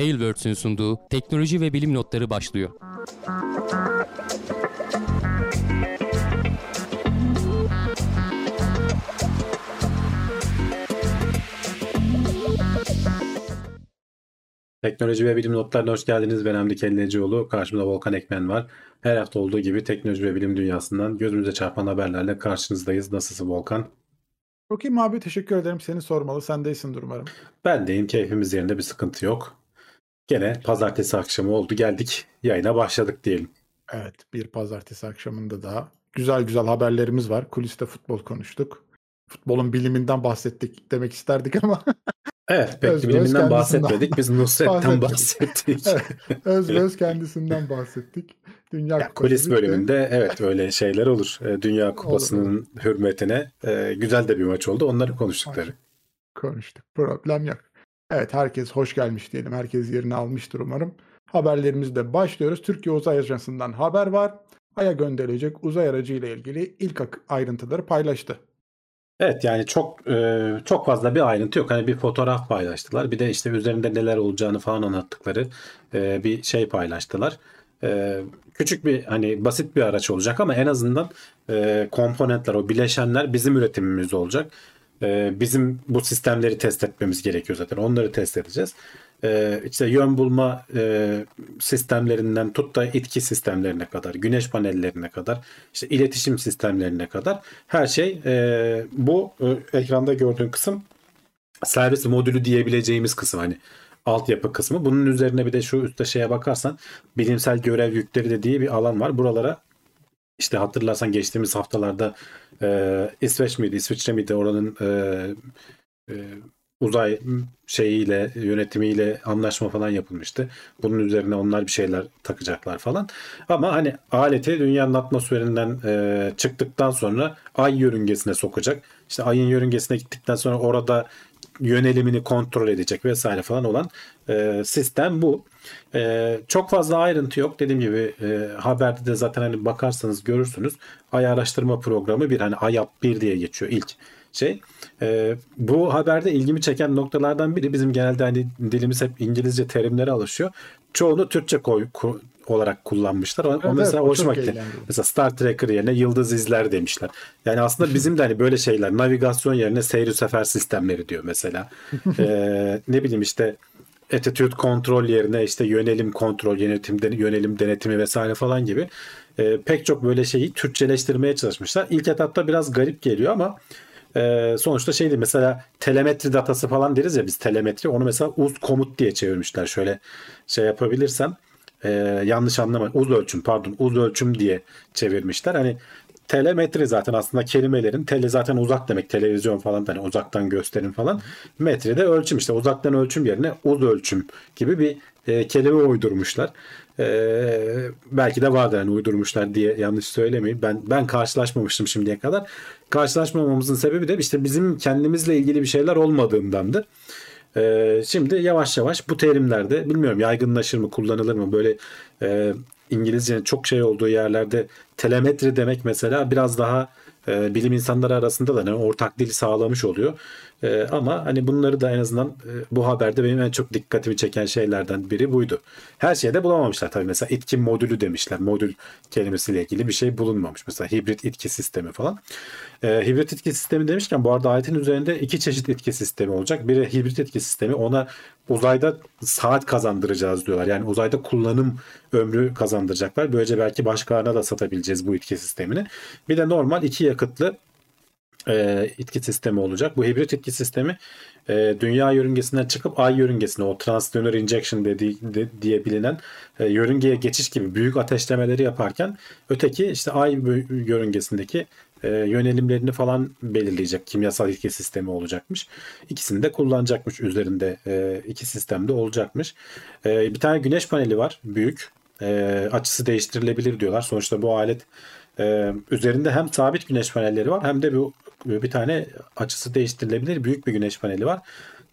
Tailwords'ün sunduğu teknoloji ve bilim notları başlıyor. Teknoloji ve bilim notlarına hoş geldiniz. Ben Hamdi Kellecioğlu. Karşımda Volkan Ekmen var. Her hafta olduğu gibi teknoloji ve bilim dünyasından gözümüze çarpan haberlerle karşınızdayız. Nasılsın Volkan? Çok iyiyim abi. Teşekkür ederim. Seni sormalı. Sen deysin umarım. Ben deyim. Keyfimiz yerinde bir sıkıntı yok. Gene pazartesi akşamı oldu. Geldik. Yayına başladık diyelim. Evet. Bir pazartesi akşamında daha güzel güzel haberlerimiz var. Kuliste futbol konuştuk. Futbolun biliminden bahsettik demek isterdik ama Evet pek öz, biliminden bahsetmedik. Biz Nusret'ten bahsettik. evet, öz öz kendisinden bahsettik. Dünya ya, kulis bölümünde de... evet öyle şeyler olur. E, Dünya Kupası'nın olur. hürmetine e, güzel de bir maç oldu. Onları konuştuk tabii. Konuştuk. Problem yok. Evet herkes hoş gelmiş diyelim. Herkes yerini almıştır umarım. Haberlerimizde başlıyoruz. Türkiye Uzay Ajansı'ndan haber var. Ay'a gönderilecek uzay aracı ile ilgili ilk ayrıntıları paylaştı. Evet yani çok e, çok fazla bir ayrıntı yok. Hani bir fotoğraf paylaştılar. Bir de işte üzerinde neler olacağını falan anlattıkları e, bir şey paylaştılar. E, küçük bir hani basit bir araç olacak ama en azından komponentler o bileşenler bizim üretimimiz olacak. Bizim bu sistemleri test etmemiz gerekiyor zaten. Onları test edeceğiz e, işte yön bulma e, sistemlerinden tut da itki sistemlerine kadar, güneş panellerine kadar, işte iletişim sistemlerine kadar her şey e, bu e, ekranda gördüğün kısım servis modülü diyebileceğimiz kısım hani altyapı kısmı. Bunun üzerine bir de şu üstte şeye bakarsan bilimsel görev yükleri de diye bir alan var. Buralara işte hatırlarsan geçtiğimiz haftalarda e, İsveç miydi, İsviçre miydi oranın e, e, uzay şeyiyle yönetimiyle anlaşma falan yapılmıştı. Bunun üzerine onlar bir şeyler takacaklar falan. Ama hani aleti dünyanın atmosferinden e, çıktıktan sonra ay yörüngesine sokacak. İşte ayın yörüngesine gittikten sonra orada yönelimini kontrol edecek vesaire falan olan e, sistem bu. E, çok fazla ayrıntı yok. Dediğim gibi e, haberde de zaten hani bakarsanız görürsünüz. Ay araştırma programı bir hani AYAP 1 diye geçiyor ilk şey. E, bu haberde ilgimi çeken noktalardan biri bizim genelde hani dilimiz hep İngilizce terimlere alışıyor. Çoğunu Türkçe koy, ko, olarak kullanmışlar. O, evet, o mesela evet, hoşuma gitti. Mesela Star Tracker yerine Yıldız izler demişler. Yani aslında bizim de hani böyle şeyler navigasyon yerine seyir sefer sistemleri diyor mesela. ee, ne bileyim işte attitude kontrol yerine işte yönelim kontrol, yönetim, yönelim denetimi vesaire falan gibi e, pek çok böyle şeyi Türkçeleştirmeye çalışmışlar. İlk etapta biraz garip geliyor ama e, sonuçta şeydi mesela telemetri datası falan deriz ya biz telemetri onu mesela uz komut diye çevirmişler. Şöyle şey yapabilirsem e, yanlış anlama uz ölçüm pardon uz ölçüm diye çevirmişler. Hani telemetri zaten aslında kelimelerin tele zaten uzak demek televizyon falan hani uzaktan gösterim falan. Metre de ölçüm işte uzaktan ölçüm yerine uz ölçüm gibi bir e, kelime uydurmuşlar. Ee, belki de vardır yani uydurmuşlar diye yanlış söylemeyin. Ben ben karşılaşmamıştım şimdiye kadar. Karşılaşmamamızın sebebi de işte bizim kendimizle ilgili bir şeyler olmadığındandı. Ee, şimdi yavaş yavaş bu terimlerde bilmiyorum yaygınlaşır mı kullanılır mı böyle e, İngilizcenin çok şey olduğu yerlerde telemetri demek mesela biraz daha e, bilim insanları arasında da yani ortak dil sağlamış oluyor. E, ama hani bunları da en azından e, bu haberde benim en çok dikkatimi çeken şeylerden biri buydu. Her şeyde bulamamışlar tabii. Mesela itki modülü demişler. Modül kelimesiyle ilgili bir şey bulunmamış. Mesela hibrit itki sistemi falan. E, hibrit itki sistemi demişken bu arada ayetin üzerinde iki çeşit itki sistemi olacak. Biri hibrit itki sistemi. Ona uzayda saat kazandıracağız diyorlar. Yani uzayda kullanım ömrü kazandıracaklar. Böylece belki başkalarına da satabileceğiz bu itki sistemini. Bir de normal iki yakıtlı e, itki sistemi olacak. Bu hibrit itki sistemi e, dünya yörüngesinden çıkıp ay yörüngesine o transdönör injection dediği, de, diye bilinen e, yörüngeye geçiş gibi büyük ateşlemeleri yaparken öteki işte ay yörüngesindeki e, yönelimlerini falan belirleyecek kimyasal ilke sistemi olacakmış. İkisini de kullanacakmış üzerinde e, iki sistemde olacakmış. E, bir tane güneş paneli var büyük. E, açısı değiştirilebilir diyorlar. Sonuçta bu alet e, üzerinde hem sabit güneş panelleri var hem de bu bir tane açısı değiştirilebilir büyük bir güneş paneli var.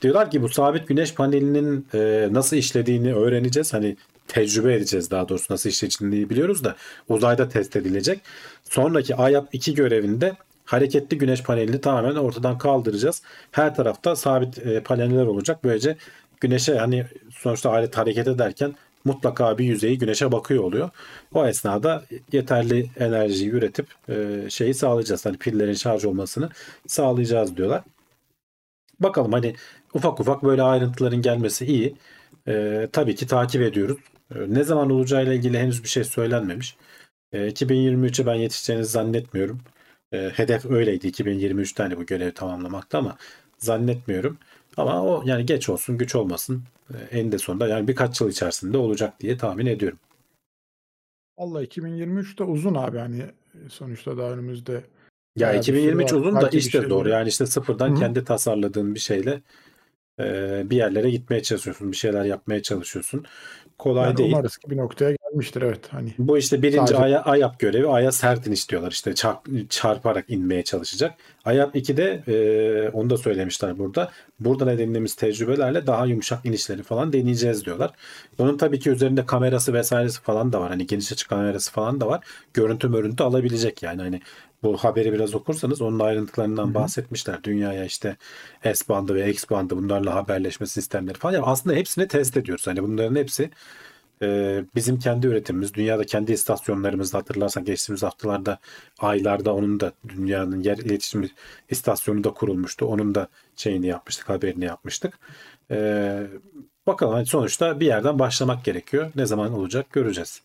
Diyorlar ki bu sabit güneş panelinin e, nasıl işlediğini öğreneceğiz. Hani tecrübe edeceğiz daha doğrusu nasıl işlediğini biliyoruz da uzayda test edilecek. Sonraki AYAP 2 görevinde hareketli güneş panelini tamamen ortadan kaldıracağız. Her tarafta sabit e, paneller olacak. Böylece güneşe hani sonuçta alet hareket ederken mutlaka bir yüzeyi güneşe bakıyor oluyor. O esnada yeterli enerjiyi üretip e, şeyi sağlayacağız. Hani pillerin şarj olmasını sağlayacağız diyorlar. Bakalım hani ufak ufak böyle ayrıntıların gelmesi iyi. E, tabii ki takip ediyoruz. E, ne zaman olacağıyla ilgili henüz bir şey söylenmemiş. E, 2023'e ben yetişeceğini zannetmiyorum. E, hedef öyleydi 2023'te hani bu görevi tamamlamakta ama zannetmiyorum. Ama o yani geç olsun güç olmasın en de sonunda yani birkaç yıl içerisinde olacak diye tahmin ediyorum. Vallahi 2023 de uzun abi hani sonuçta daha önümüzde Ya bayağı bir süre 2023 var. uzun da işte şey doğru olur. yani işte sıfırdan Hı hı. kendi tasarladığın bir şeyle e, bir yerlere gitmeye çalışıyorsun bir şeyler yapmaya çalışıyorsun. Kolay Yani değil. umarız ki bir noktaya gelmiştir evet hani. Bu işte birinci Sadece- aya, AYAP görevi. Aya sert iniş diyorlar. İşte çarp- çarparak inmeye çalışacak. AYAP 2'de e, onu da söylemişler burada. Buradan edindiğimiz tecrübelerle daha yumuşak inişleri falan deneyeceğiz diyorlar. Bunun tabii ki üzerinde kamerası vesairesi falan da var. Hani geniş açı kamerası falan da var. Görüntü mörüntü alabilecek yani. Hani bu haberi biraz okursanız onun ayrıntılarından Hı hı. bahsetmişler. Dünyaya işte S bandı ve X bandı bunlarla haberleşme sistemleri falan. Yani aslında hepsini test ediyoruz. Hani bunların hepsi ee, bizim kendi üretimimiz, dünyada kendi istasyonlarımızda hatırlarsan geçtiğimiz haftalarda, aylarda onun da dünyanın yer iletişim istasyonu da kurulmuştu. Onun da şeyini yapmıştık, haberini yapmıştık. Ee, bakalım hani sonuçta bir yerden başlamak gerekiyor. Ne zaman olacak göreceğiz.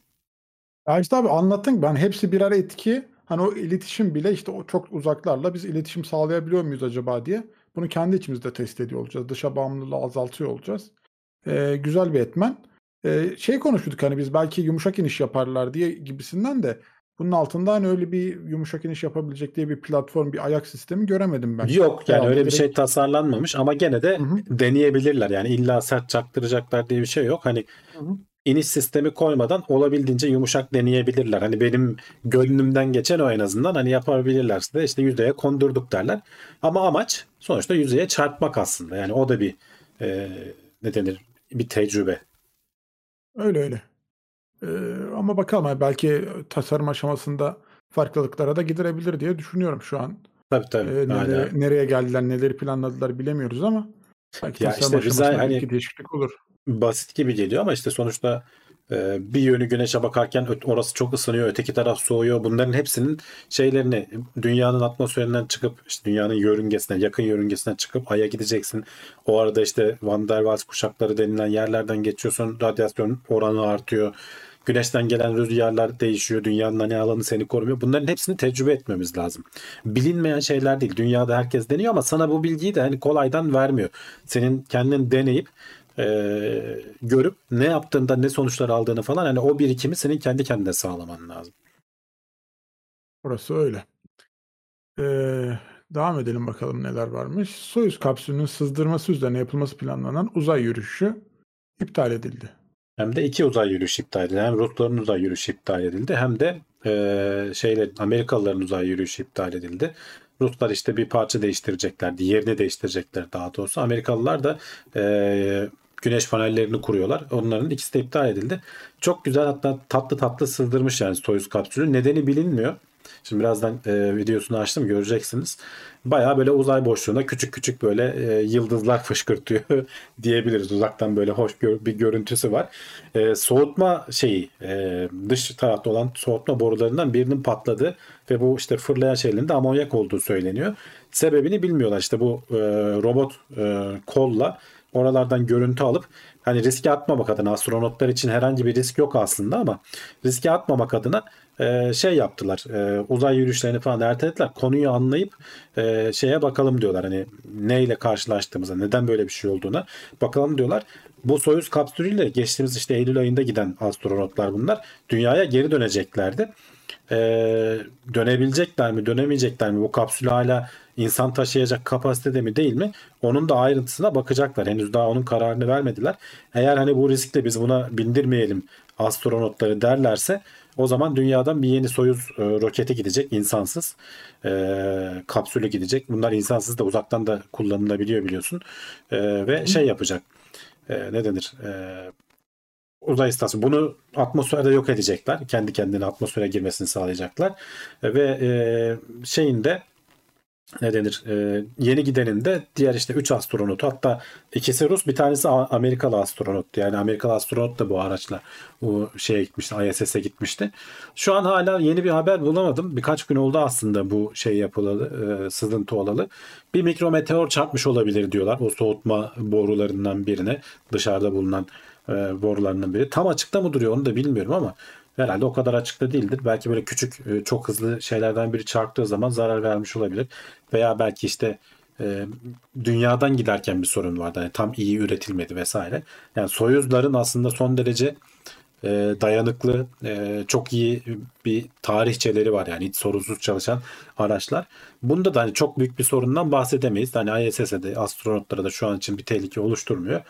Ya işte abi anlattın ben hepsi birer etki. Hani o iletişim bile işte o çok uzaklarla biz iletişim sağlayabiliyor muyuz acaba diye. Bunu kendi içimizde test ediyor olacağız. Dışa bağımlılığı azaltıyor olacağız. Ee, güzel bir etmen. Ee, şey konuştuk hani biz belki yumuşak iniş yaparlar diye gibisinden de bunun altında hani öyle bir yumuşak iniş yapabilecek diye bir platform, bir ayak sistemi göremedim ben. Yok yani Herhalde öyle bir direkt- şey tasarlanmamış ama gene de Hı hı. deneyebilirler. Yani illa sert çaktıracaklar diye bir şey yok. Hani Hı hı. iniş sistemi koymadan olabildiğince yumuşak deneyebilirler. Hani benim gönlümden geçen o en azından hani yapabilirlerse de işte yüzeye kondurduk derler. Ama amaç sonuçta yüzeye çarpmak aslında. Yani o da bir e, ne denir bir tecrübe. Öyle öyle. Ee, ama bakalım hani belki tasarım aşamasında farklılıklara da gidirebilir diye düşünüyorum şu an. Tabii tabii. Ee, Hala. nereye, nereye geldiler, neleri planladılar bilemiyoruz ama belki Ya tasarım işte aşamasında hani- belki değişiklik olur. basit gibi geliyor ama işte sonuçta bir yönü güneşe bakarken orası çok ısınıyor, öteki taraf soğuyor. Bunların hepsinin şeylerini dünyanın atmosferinden çıkıp işte dünyanın yörüngesine, yakın yörüngesine çıkıp aya gideceksin. O arada işte Van der Waals kuşakları denilen yerlerden geçiyorsun. Radyasyon oranı artıyor. Güneşten gelen rüzgarlar değişiyor. Dünyanın hani alanı seni korumuyor. Bunların hepsini tecrübe etmemiz lazım. Bilinmeyen şeyler değil. Dünyada herkes deniyor ama sana bu bilgiyi de hani kolaydan vermiyor. Senin kendin deneyip e, görüp ne yaptığında ne sonuçlar aldığını falan hani o birikimi senin kendi kendine sağlaman lazım. Burası öyle. Ee, devam edelim bakalım neler varmış. Soyuz kapsülünün sızdırması üzerine yapılması planlanan uzay yürüyüşü iptal edildi. Hem de iki uzay yürüyüşü iptal edildi. Hem Rusların uzay yürüyüşü iptal edildi hem de e, şeyler Amerikalıların uzay yürüyüşü iptal edildi. Ruslar işte bir parça değiştireceklerdi. Yerini değiştirecekler daha doğrusu. Amerikalılar da e, güneş panellerini kuruyorlar. Onların ikisi de iptal edildi. Çok güzel hatta tatlı tatlı sızdırmış yani Soyuz kapsülü. Nedeni bilinmiyor. Şimdi birazdan e, videosunu açtım göreceksiniz. Bayağı böyle uzay boşluğunda küçük küçük böyle e, yıldızlar fışkırtıyor diyebiliriz. Uzaktan böyle hoş gör- bir görüntüsü var. E, soğutma şeyi e, dış tarafta olan soğutma borularından birinin patladı ve bu işte fırlayan şeylerin de amonyak olduğu söyleniyor. Sebebini bilmiyorlar. İşte bu e, robot e, kolla oralardan görüntü alıp hani riske atmamak adına astronotlar için herhangi bir risk yok aslında ama riske atmamak adına e, şey yaptılar. E, uzay yürüyüşlerini falan ertelediler. Konuyu anlayıp e, şeye bakalım diyorlar. Hani neyle karşılaştığımıza, neden böyle bir şey olduğuna bakalım diyorlar. Bu Soyuz kapsülüyle geçtiğimiz işte Eylül ayında giden astronotlar bunlar. Dünyaya geri döneceklerdi. E, dönebilecekler mi, dönemeyecekler mi? Bu kapsül hala insan taşıyacak kapasitede mi değil mi? Onun da ayrıntısına bakacaklar. Henüz daha onun kararını vermediler. Eğer hani bu riskle biz buna bindirmeyelim astronotları derlerse o zaman dünyadan bir yeni Soyuz e, roketi gidecek insansız e, kapsülü gidecek. Bunlar insansız da uzaktan da kullanılabiliyor biliyorsun. E, ve şey yapacak. E, ne denir? E, uzay istasyonu. Bunu atmosferde yok edecekler. Kendi kendine atmosfere girmesini sağlayacaklar. Ve e, şeyinde ne denir e, yeni gidenin de diğer işte 3 astronotu hatta ikisi Rus bir tanesi Amerikalı astronot yani Amerikalı astronot da bu araçla bu şeye gitmişti ISS'e gitmişti. Şu an hala yeni bir haber bulamadım. Birkaç gün oldu aslında bu şey yapılalı e, sızıntı olalı. Bir mikrometeor çarpmış olabilir diyorlar o soğutma borularından birine dışarıda bulunan e, borularından biri. Tam açıkta mı duruyor onu da bilmiyorum ama herhalde o kadar açıkta değildir. Belki böyle küçük e, çok hızlı şeylerden biri çarptığı zaman zarar vermiş olabilir. Veya belki işte e, dünyadan giderken bir sorun vardı. Yani tam iyi üretilmedi vesaire. Yani Soyuzların aslında son derece e, dayanıklı, çok iyi bir tarihçeleri var yani hiç sorunsuz çalışan araçlar. Bunda da hani çok büyük bir sorundan bahsedemeyiz. Hani ISS'e de astronotlara da şu an için bir tehlike oluşturmuyor.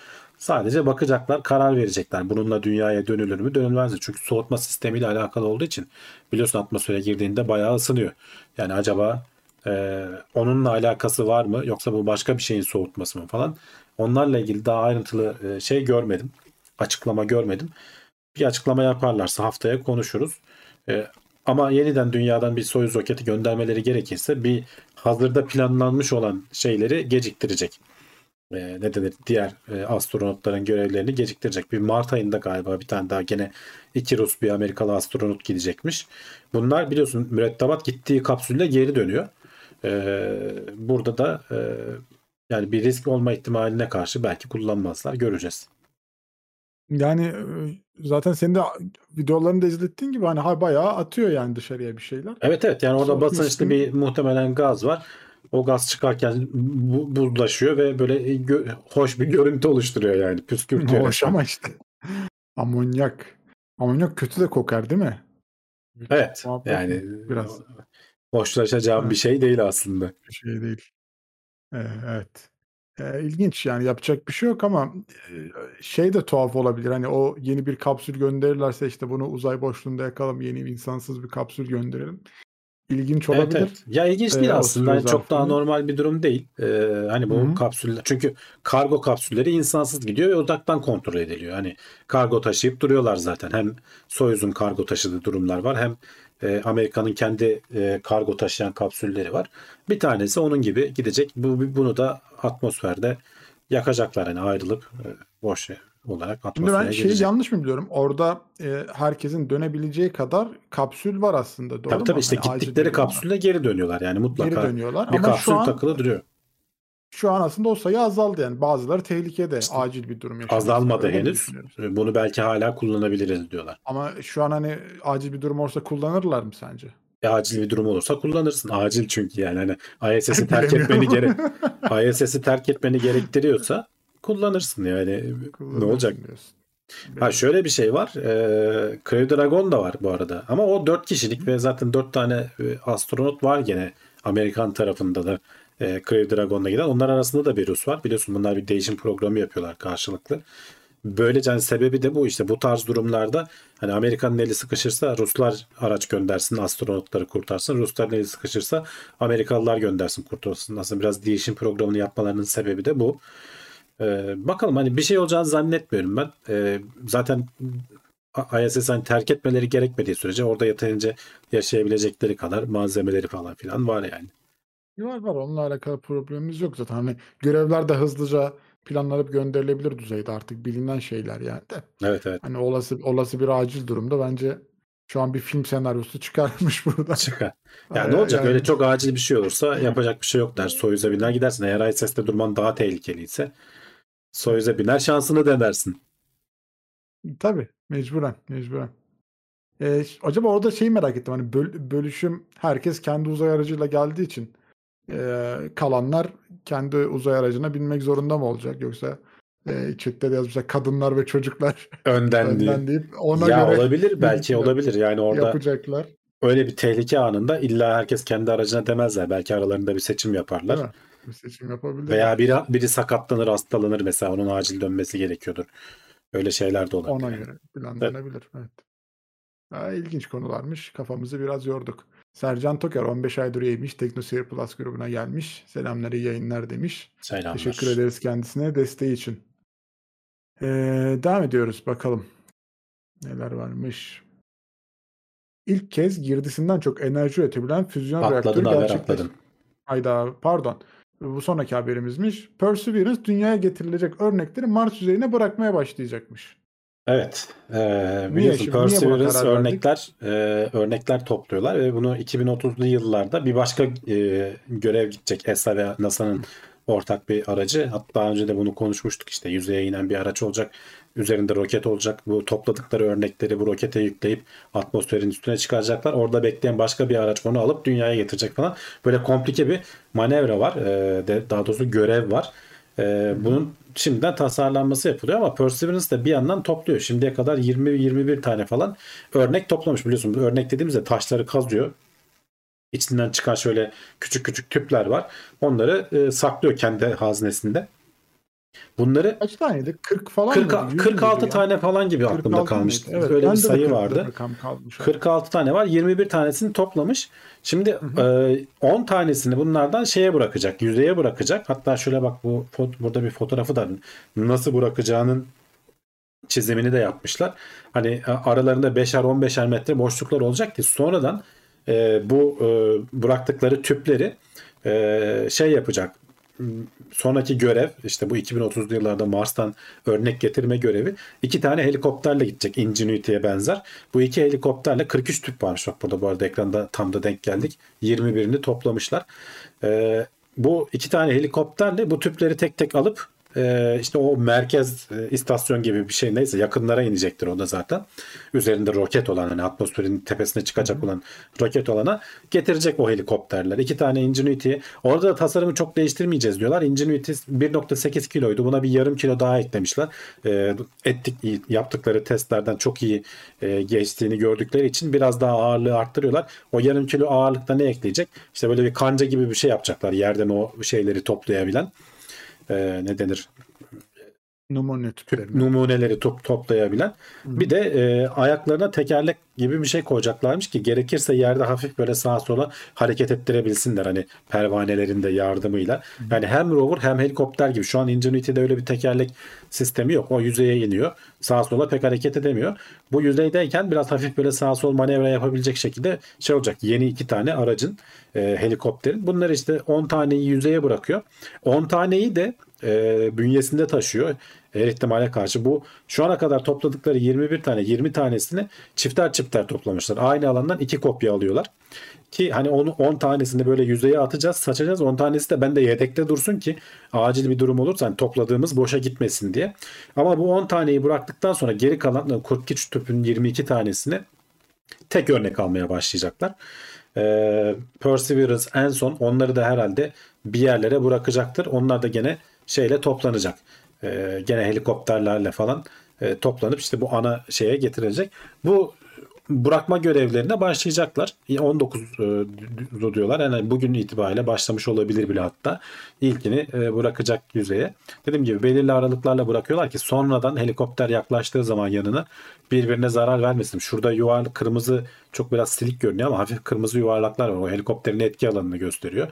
Sadece bakacaklar, karar verecekler. Bununla dünyaya dönülür mü, dönülmez mi? Çünkü soğutma sistemiyle alakalı olduğu için biliyorsun atmosfere girdiğinde bayağı ısınıyor. Yani acaba e, onunla alakası var mı yoksa bu başka bir şeyin soğutması mı falan. Onlarla ilgili daha ayrıntılı e, şey görmedim. Açıklama görmedim. Bir açıklama yaparlarsa haftaya konuşuruz. E, ama yeniden dünyadan bir Soyuz roketi göndermeleri gerekirse bir hazırda planlanmış olan şeyleri geciktirecek. E, ne denir diğer e, astronotların görevlerini geciktirecek. Bir Mart ayında galiba bir tane daha gene iki Rus bir Amerikalı astronot gidecekmiş. Bunlar biliyorsun mürettebat gittiği kapsülle geri dönüyor. E, burada da e, yani bir risk olma ihtimaline karşı belki kullanmazlar. Göreceğiz. Yani e, zaten senin de videolarını da izlettiğin gibi hani ha bayağı atıyor yani dışarıya bir şeyler. Evet evet yani orada basınçlı bir muhtemelen gaz var. O gaz çıkarken bu, buzlaşıyor ve böyle gö- hoş bir görüntü oluşturuyor yani. Püskürtüyor. Hoş ama işte. Amonyak. Amonyak kötü de kokar değil mi? Evet Muhabbet yani biraz. hoşlaşacağım Evet. bir şey değil aslında. Bir şey değil. Ee, evet. Ee, ilginç yani yapacak bir şey yok ama e, şey de tuhaf olabilir. Hani o yeni bir kapsül gönderirlerse işte bunu uzay boşluğunda yakalım yeni bir insansız bir kapsül gönderelim. İlginç Evet, olabilir. evet. Ya ilginç değil Ee, aslında. Yani çok daha normal bir durum değil. Ee, hani bu Hı hı. kapsüller çünkü kargo kapsülleri insansız gidiyor ve uzaktan kontrol ediliyor. Hani kargo taşıyıp duruyorlar zaten. Hem Soyuz'un kargo taşıdığı durumlar var hem e, Amerika'nın kendi e, kargo taşıyan kapsülleri var. Bir tanesi onun gibi gidecek. Bu bunu da atmosferde yakacaklar hani ayrılıp e, boş olarak Şimdi atmosfere ben şeyi gelecek. yanlış mı biliyorum? Orada e, herkesin dönebileceği kadar kapsül var aslında. Doğru Tabii mu? tabii işte Hani gittikleri kapsülle geri dönüyorlar. Yani geri mutlaka dönüyorlar. bir Ama kapsül şu an takılı duruyor. şu an aslında o sayı azaldı yani. Bazıları tehlikede. acil bir durum yaşadı. Azalmadı Öyle henüz. Bunu belki hala kullanabiliriz diyorlar. Ama şu an hani acil bir durum olsa kullanırlar mı sence? E, acil bir durum olursa kullanırsın. Acil çünkü yani hani ISS'i terk etmeni gerek ISS'i terk etmeni gerektiriyorsa kullanırsın yani. Ne olacak? diyorsun. Ha şöyle bir şey var. E, Crew Dragon da var bu arada. Ama o 4 kişilik ve zaten 4 tane e, astronot var gene Amerikan tarafında da e, Crew Dragon'la giden. Onlar arasında da bir Rus var. Biliyorsun bunlar bir değişim programı yapıyorlar karşılıklı. Böylece hani sebebi de bu işte bu tarz durumlarda hani Amerika'nın eli sıkışırsa Ruslar araç göndersin astronotları kurtarsın. Rusların eli sıkışırsa Amerikalılar göndersin kurtarsın. Aslında biraz değişim programını yapmalarının sebebi de bu. Ee, bakalım hani bir şey olacağını zannetmiyorum ben. Ee, zaten ISS hani terk etmeleri gerekmediği sürece orada yeterince yaşayabilecekleri kadar malzemeleri falan filan var yani. Var var onunla alakalı problemimiz yok zaten. Hani görevler de hızlıca planlanıp gönderilebilir düzeyde artık bilinen şeyler yani de. Evet evet. Hani olası olası bir acil durumda bence şu an bir film senaryosu çıkarmış burada. Çıkar. Yani ne olacak Yani- öyle çok acil bir şey olursa yapacak bir şey yok der. Soyuz'a biner gidersin. Eğer ISS'te durman daha tehlikeliyse Soyuz'a biner şansını denersin. Tabii mecburen mecburen. Ee, acaba orada şeyi merak ettim hani böl- bölüşüm herkes kendi uzay aracıyla geldiği için e, kalanlar kendi uzay aracına binmek zorunda mı olacak yoksa e, chatte de yazmışlar kadınlar ve çocuklar Önden önden deyip ona Ya göre olabilir belki olabilir yani orada yapacaklar. öyle bir tehlike anında illa herkes kendi aracına demezler. Belki aralarında bir seçim yaparlar. Bir seçim yapabilir. Veya biri, biri sakatlanır, hastalanır mesela onun acil dönmesi gerekiyordur. Öyle şeyler de olabilir. Ona göre planlanabilir. Evet. Ha, ilginç konularmış. Kafamızı biraz yorduk. Sercan Toker 15 aydır üyeymiş. TeknoSeyir Plus grubuna gelmiş. Selamları yayınlar demiş. Selamlar. Teşekkür ederiz kendisine desteği için. Ee, devam ediyoruz bakalım. Neler varmış. İlk kez girdisinden çok enerji üretebilen füzyon reaktörü Atladın haber gerçekleşti. Hayda pardon. Bu sonraki haberimizmiş. Perseverance dünyaya getirilecek örnekleri Mars yüzeyine bırakmaya başlayacakmış. Evet. Ee, biliyorsun şimdi- niye buna Perseverance verdik? örnekler e, örnekler topluyorlar ve bunu 2030'lu yıllarda bir başka e, görev gidecek ESA ve NASA'nın ortak bir aracı. Hatta daha önce de bunu konuşmuştuk işte yüzeye inen bir araç olacak. Üzerinde roket olacak. Bu topladıkları örnekleri bu rokete yükleyip atmosferin üstüne çıkaracaklar. Orada bekleyen başka bir araç onu alıp dünyaya getirecek falan. Böyle komplike bir manevra var. Ee, daha doğrusu görev var. Ee, bunun şimdiden tasarlanması yapılıyor ama Perseverance de bir yandan topluyor. Şimdiye kadar 20-21 tane falan örnek toplamış biliyorsun. Bu örnek dediğimizde taşları kazıyor. İçinden çıkan şöyle küçük küçük tüpler var. Onları e, saklıyor kendi haznesinde. Bunları Kaç taneydi? 40 falan 40, mıydı? Yüz 46 müydü ya? tane falan gibi aklımda 46 kalmıştı. mıydı? Evet, Öyle bir sayı 40 vardı. kalmış. 46 tane var. 21 tanesini toplamış. Şimdi e, 10 tanesini bunlardan şeye bırakacak. Yüzeye bırakacak. Hatta şöyle bak bu burada bir fotoğrafı da nasıl bırakacağının çizimini de yapmışlar. Hani e, aralarında 5'er 15'er metre boşluklar olacak ki sonradan e, bu e, bıraktıkları tüpleri e, şey yapacak. Sonraki görev işte bu 2030'lu yıllarda Mars'tan örnek getirme görevi iki tane helikopterle gidecek Ingenuity'ye benzer. Bu iki helikopterle 43 tüp varmış bak burada bu arada ekranda tam da denk geldik. 21'ini toplamışlar. E, bu iki tane helikopterle bu tüpleri tek tek alıp e, işte o merkez e, istasyon gibi bir şey neyse yakınlara inecektir o da zaten. Üzerinde roket olan hani atmosferin tepesine çıkacak olan roket olana getirecek o helikopterler. İki tane Ingenuity. Orada da tasarımı çok değiştirmeyeceğiz diyorlar. Ingenuity 1.8 kiloydu. Buna bir yarım kilo daha eklemişler. E, ettik yaptıkları testlerden çok iyi e, geçtiğini gördükleri için biraz daha ağırlığı arttırıyorlar. O yarım kilo ağırlıkta ne ekleyecek? İşte böyle bir kanca gibi bir şey yapacaklar. Yerden o şeyleri toplayabilen e, ne denir Numune tüplerini. numuneleri top, toplayabilen. Bir de e, ayaklarına tekerlek gibi bir şey koyacaklarmış ki gerekirse yerde hafif böyle sağa sola hareket ettirebilsinler hani pervanelerin de yardımıyla. Yani hem rover hem helikopter gibi. Şu an Ingenuity'de öyle bir tekerlek sistemi yok. O yüzeye iniyor. Sağa sola pek hareket edemiyor. Bu yüzeydeyken biraz hafif böyle sağa sol manevra yapabilecek şekilde şey olacak. Yeni iki tane aracın e, helikopterin. Bunları işte 10 taneyi yüzeye bırakıyor. 10 taneyi de e, bünyesinde taşıyor. Her ihtimale karşı bu şu ana kadar topladıkları 21 tane 20 tanesini çifter çifter toplamışlar. Aynı alandan iki kopya alıyorlar. Ki hani onu 10 tanesini böyle yüzeye atacağız, saçacağız. 10 tanesi de bende yedekte dursun ki acil bir durum olursa hani topladığımız boşa gitmesin diye. Ama bu 10 taneyi bıraktıktan sonra geri kalan 42 tüpün 22 tanesini tek örnek almaya başlayacaklar. Ee, Perseverance en son onları da herhalde bir yerlere bırakacaktır. Onlar da gene şeyle toplanacak. Ee, gene helikopterlerle falan e, toplanıp işte bu ana şeye getirilecek. Bu bırakma görevlerine başlayacaklar. 19 e, diyorlar. Yani bugün itibariyle başlamış olabilir bile hatta. İlkini e, bırakacak yüzeye. Dediğim gibi belirli aralıklarla bırakıyorlar ki sonradan helikopter yaklaştığı zaman yanına birbirine zarar vermesin. Şurada yuvarlak kırmızı çok biraz silik görünüyor ama hafif kırmızı yuvarlaklar var. O helikopterin etki alanını gösteriyor.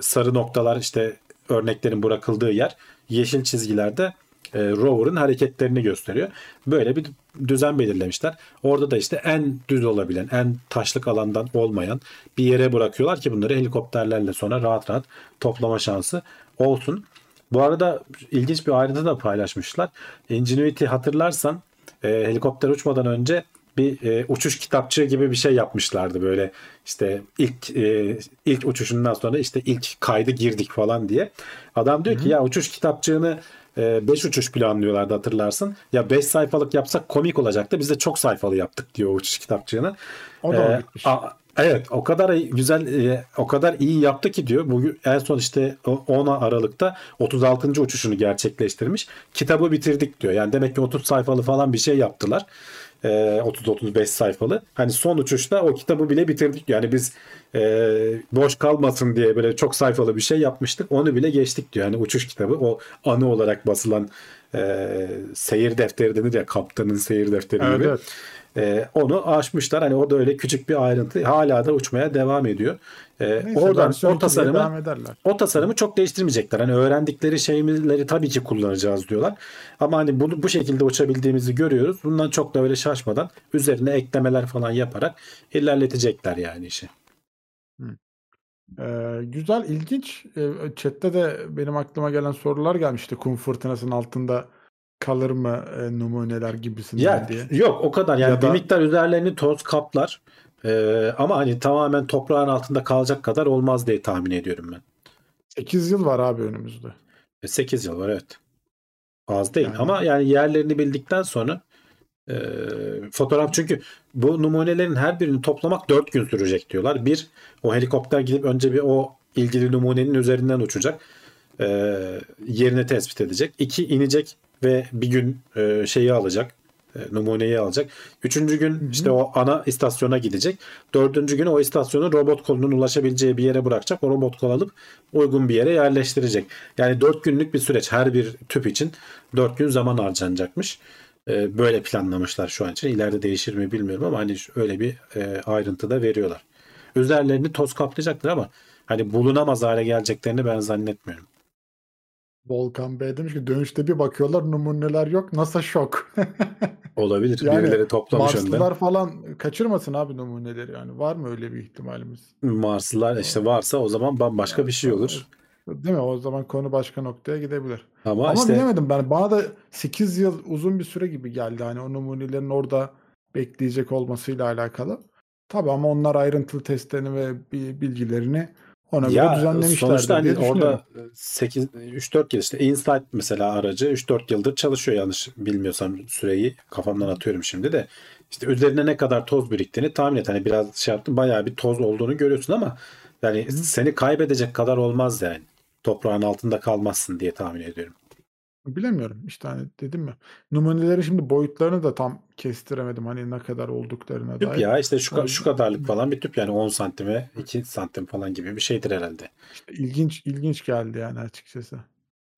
Sarı noktalar işte örneklerin bırakıldığı yer. Yeşil çizgilerde e, rover'ın hareketlerini gösteriyor. Böyle bir düzen belirlemişler. Orada da işte en düz olabilen, en taşlık alandan olmayan bir yere bırakıyorlar ki bunları helikopterlerle sonra rahat rahat toplama şansı olsun. Bu arada ilginç bir ayrıntı da paylaşmışlar. Ingenuity hatırlarsan e, helikopter uçmadan önce bir e, uçuş kitapçığı gibi bir şey yapmışlardı böyle işte ilk e, ilk uçuşundan sonra işte ilk kaydı girdik falan diye. Adam diyor ki ya uçuş kitapçığını 5 uçuş planlıyorlardı hatırlarsın. Ya 5 sayfalık yapsak komik olacaktı. Biz de çok sayfalı yaptık diyor uçuş kitapçığını. O da Ee, gitmiş. a- Evet o kadar güzel e, o kadar iyi yaptı ki diyor. Bugün en son işte o- 10 Aralık'ta 36. uçuşunu gerçekleştirmiş. Kitabı bitirdik diyor. Yani demek ki 30 sayfalı falan bir şey yaptılar. Ee, 30-35 sayfalı. Hani son uçuşta o kitabı bile bitirdik. Yani biz e, boş kalmasın diye böyle çok sayfalı bir şey yapmıştık. Onu bile geçtik diyor. Yani uçuş kitabı o anı olarak basılan e, seyir defteri denir ya kaptanın seyir defteri Evet, gibi. evet. Ee, onu aşmışlar. Hani o da öyle küçük bir ayrıntı. Hala da uçmaya devam ediyor. Ee, Neyse, oradan o tasarımı o tasarımı çok değiştirmeyecekler. Hani öğrendikleri şeyleri tabii ki kullanacağız diyorlar. Ama hani bunu bu şekilde uçabildiğimizi görüyoruz. Bundan çok da öyle şaşmadan üzerine eklemeler falan yaparak ilerletecekler yani işi. Ee, güzel, ilginç. Ee, chatte de benim aklıma gelen sorular gelmişti. Kum fırtınasının altında kalır mı e, numuneler gibisinden Ya diye. yok o kadar yani Ya bir da- miktar üzerlerini toz kaplar Ee, ama hani tamamen toprağın altında kalacak kadar olmaz diye tahmin ediyorum ben. 8 yıl var abi önümüzde. 8 yıl var evet. Az değil Yani- ama yani yerlerini bildikten sonra e, fotoğraf çünkü bu numunelerin her birini toplamak 4 gün sürecek diyorlar. Bir o helikopter gidip önce bir o ilgili numunenin üzerinden uçacak. E, yerini tespit edecek. İki inecek ve bir gün e, şeyi alacak. E, numuneyi alacak. Üçüncü gün işte o ana istasyona gidecek. Dördüncü gün o istasyonu robot kolunun ulaşabileceği bir yere bırakacak. O robot kol alıp uygun bir yere yerleştirecek. Yani dört günlük bir süreç her bir tüp için dört gün zaman harcanacakmış. E, böyle planlamışlar şu an için. İleride değişir mi bilmiyorum ama hani öyle bir e, ayrıntı da veriyorlar. Üzerlerini toz kaplayacaktır ama hani bulunamaz hale geleceklerini ben zannetmiyorum. Volkan Bey demiş ki dönüşte bir bakıyorlar numuneler yok. NASA şok. Olabilir. Yani Birileri toplamış önden. Marslılar falan kaçırmasın abi numuneleri yani. Var mı öyle bir ihtimalimiz? Marslılar işte varsa o zaman bambaşka bir şey olur. Değil mi? O zaman konu başka noktaya gidebilir. Ama, Ama işte bilemedim ben. Bana da 8 yıl uzun bir süre gibi geldi. Hani o numunelerin orada bekleyecek olmasıyla alakalı. Tabii ama onlar ayrıntılı testlerini ve bi- bilgilerini ona göre ya düzenlemişlerdir sonuçta hani orada 8 3-4 yıl işte Insight mesela aracı 3-4 yıldır çalışıyor yanlış bilmiyorsam süreyi kafamdan atıyorum şimdi de işte üzerine ne kadar toz biriktiğini tahmin et. Hani biraz şey yaptım bayağı bir toz olduğunu görüyorsun ama yani seni kaybedecek kadar olmaz yani. Toprağın altında kalmazsın diye tahmin ediyorum. Bilemiyorum işte hani dedim ya. Numunelerin şimdi boyutlarını da tam kestiremedim. Hani ne kadar olduklarına Tüp dair. ya işte şu, Yani- şu kadarlık falan bir tüp yani 10 santime 2 santim falan gibi bir şeydir herhalde. İşte ilginç ilginç geldi yani açıkçası.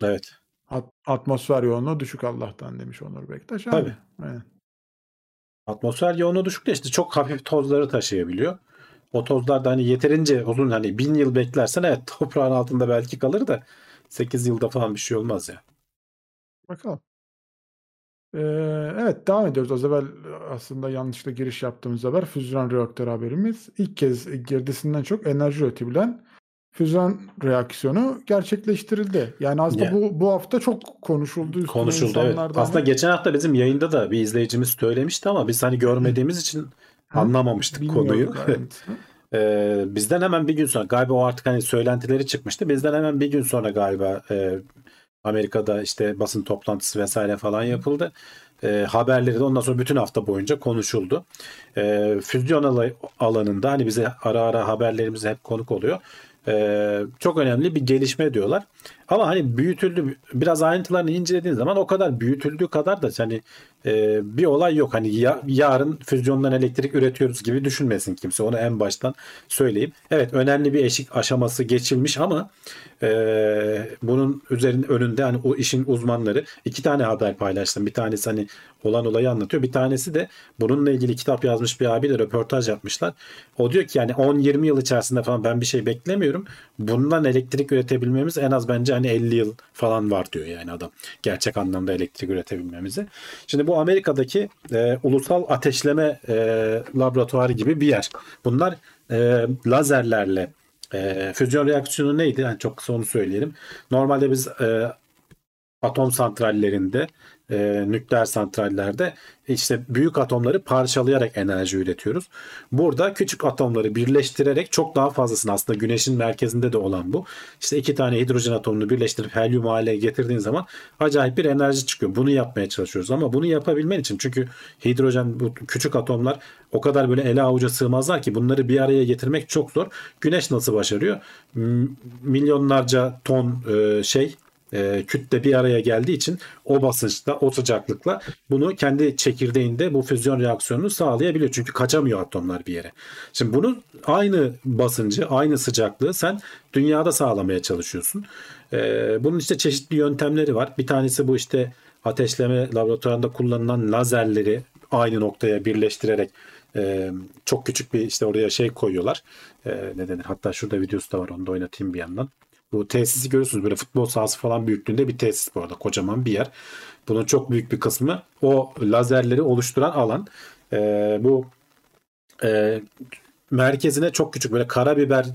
Evet. At- atmosfer yoğunluğu düşük Allah'tan demiş Onur Bektaş. abi. Tabii. Aynen. Atmosfer yoğunluğu düşük de işte çok hafif tozları taşıyabiliyor. O tozlar da hani yeterince uzun hani bin yıl beklersen evet toprağın altında belki kalır da 8 yılda falan bir şey olmaz ya. Bakalım. Ee, evet devam ediyoruz. Az evvel aslında yanlışlıkla giriş yaptığımız haber füzyon reaktör haberimiz. İlk kez girdisinden çok enerji üretebilen füzyon reaksiyonu gerçekleştirildi. Yani aslında Ya. bu bu hafta çok konuşuldu. Konuşuldu evet. Aslında hani geçen hafta bizim yayında da bir izleyicimiz söylemişti ama biz hani görmediğimiz için anlamamıştık konuyu. Ee, bizden hemen bir gün sonra galiba o artık hani söylentileri çıkmıştı. Bizden hemen bir gün sonra galiba e, Amerika'da işte basın toplantısı vesaire falan yapıldı. E, haberleri de ondan sonra bütün hafta boyunca konuşuldu. E, füzyon ala- alanında hani bize ara ara haberlerimize hep konuk oluyor. E, çok önemli bir gelişme diyorlar. Ama hani büyütüldü biraz ayrıntılarını incelediğin zaman o kadar büyütüldüğü kadar da hani e, bir olay yok. Hani ya- yarın füzyondan elektrik üretiyoruz gibi düşünmesin kimse. Onu en baştan söyleyeyim. Evet önemli bir eşik aşaması geçilmiş ama e, bunun üzerinde önünde hani o işin uzmanları iki tane haber paylaştım. Bir tanesi hani olan olayı anlatıyor. Bir tanesi de bununla ilgili kitap yazmış bir abiyle röportaj yapmışlar. O diyor ki yani 10-20 yıl içerisinde falan ben bir şey beklemiyorum. Bundan elektrik üretebilmemiz en az bence hani 50 yıl falan var diyor yani adam. Gerçek anlamda elektrik üretebilmemizi. Şimdi bu Amerika'daki e, ulusal ateşleme e, laboratuvarı gibi bir yer. Bunlar e, lazerlerle e, füzyon reaksiyonu neydi? Yani çok kısa onu söyleyelim. Normalde biz e, atom santrallerinde, e, nükleer santrallerde işte büyük atomları parçalayarak enerji üretiyoruz. Burada küçük atomları birleştirerek çok daha fazlasını aslında güneşin merkezinde de olan bu. İşte iki tane hidrojen atomunu birleştirip helyum hale getirdiğin zaman acayip bir enerji çıkıyor. Bunu yapmaya çalışıyoruz ama bunu yapabilmen için çünkü hidrojen bu küçük atomlar o kadar böyle ele avuca sığmazlar ki bunları bir araya getirmek çok zor. Güneş nasıl başarıyor? Milyonlarca ton e, şey e, kütle bir araya geldiği için o basınçta, o sıcaklıkla bunu kendi çekirdeğinde bu füzyon reaksiyonunu sağlayabiliyor. Çünkü kaçamıyor atomlar bir yere. Şimdi bunu aynı basıncı, aynı sıcaklığı sen dünyada sağlamaya çalışıyorsun. E, bunun işte çeşitli yöntemleri var. Bir tanesi bu işte ateşleme laboratuvarında kullanılan lazerleri aynı noktaya birleştirerek e, çok küçük bir işte oraya şey koyuyorlar. E, ne denir? Hatta şurada videosu da var. Onu da oynatayım bir yandan. Bu tesisi görüyorsunuz böyle futbol sahası falan büyüklüğünde bir tesis bu arada kocaman bir yer. Bunun çok büyük bir kısmı o lazerleri oluşturan alan. Ee, bu e, merkezine çok küçük böyle karabiber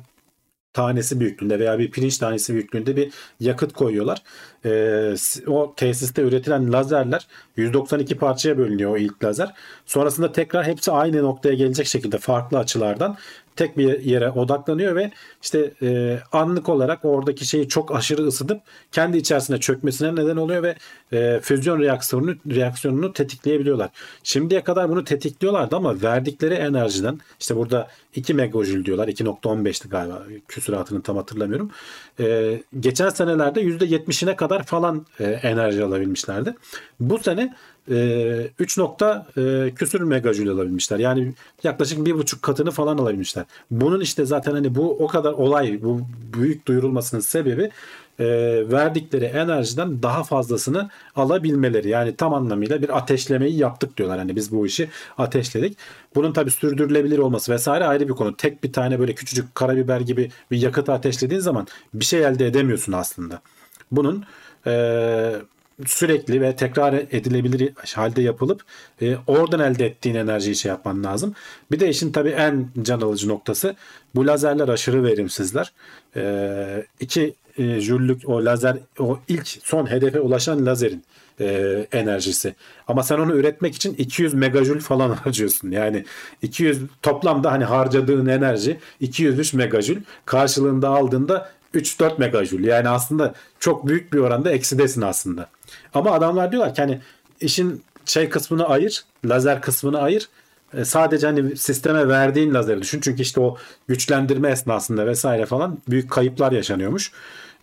tanesi büyüklüğünde veya bir pirinç tanesi büyüklüğünde bir yakıt koyuyorlar. Ee, o tesiste üretilen lazerler 192 parçaya bölünüyor o ilk lazer. Sonrasında tekrar hepsi aynı noktaya gelecek şekilde farklı açılardan tek bir yere odaklanıyor ve işte e, anlık olarak oradaki şeyi çok aşırı ısıtıp kendi içerisine çökmesine neden oluyor ve e, füzyon reaksiyonunu reaksiyonunu tetikleyebiliyorlar. Şimdiye kadar bunu tetikliyorlardı ama verdikleri enerjiden işte burada 2 megajül diyorlar. 2.15'ti galiba. Küsuratını tam hatırlamıyorum. E, geçen senelerde %70'ine kadar falan e, enerji alabilmişlerdi. Bu sene e, 3 nokta e, küsür megajül alabilmişler. Yani yaklaşık bir buçuk katını falan alabilmişler. Bunun işte zaten hani bu o kadar olay, bu büyük duyurulmasının sebebi e, verdikleri enerjiden daha fazlasını alabilmeleri. Yani tam anlamıyla bir ateşlemeyi yaptık diyorlar. Hani biz bu işi ateşledik. Bunun tabi sürdürülebilir olması vesaire ayrı bir konu. Tek bir tane böyle küçücük karabiber gibi bir yakıtı ateşlediğin zaman bir şey elde edemiyorsun aslında. Bunun e, sürekli ve tekrar edilebilir halde yapılıp e, oradan elde ettiğin enerjiyi şey yapman lazım. Bir de işin tabii en can alıcı noktası bu lazerler aşırı verimsizler. E, iki e, jüllük o lazer o ilk son hedefe ulaşan lazerin e, enerjisi. Ama sen onu üretmek için 200 megajül falan harcıyorsun. Yani 200 toplamda hani harcadığın enerji 203 megajül karşılığında aldığında 3-4 megajül. Yani aslında çok büyük bir oranda eksidesin aslında. Ama adamlar diyorlar ki hani işin şey kısmını ayır, lazer kısmını ayır. E, sadece hani sisteme verdiğin lazeri düşün. Çünkü işte o güçlendirme esnasında vesaire falan büyük kayıplar yaşanıyormuş.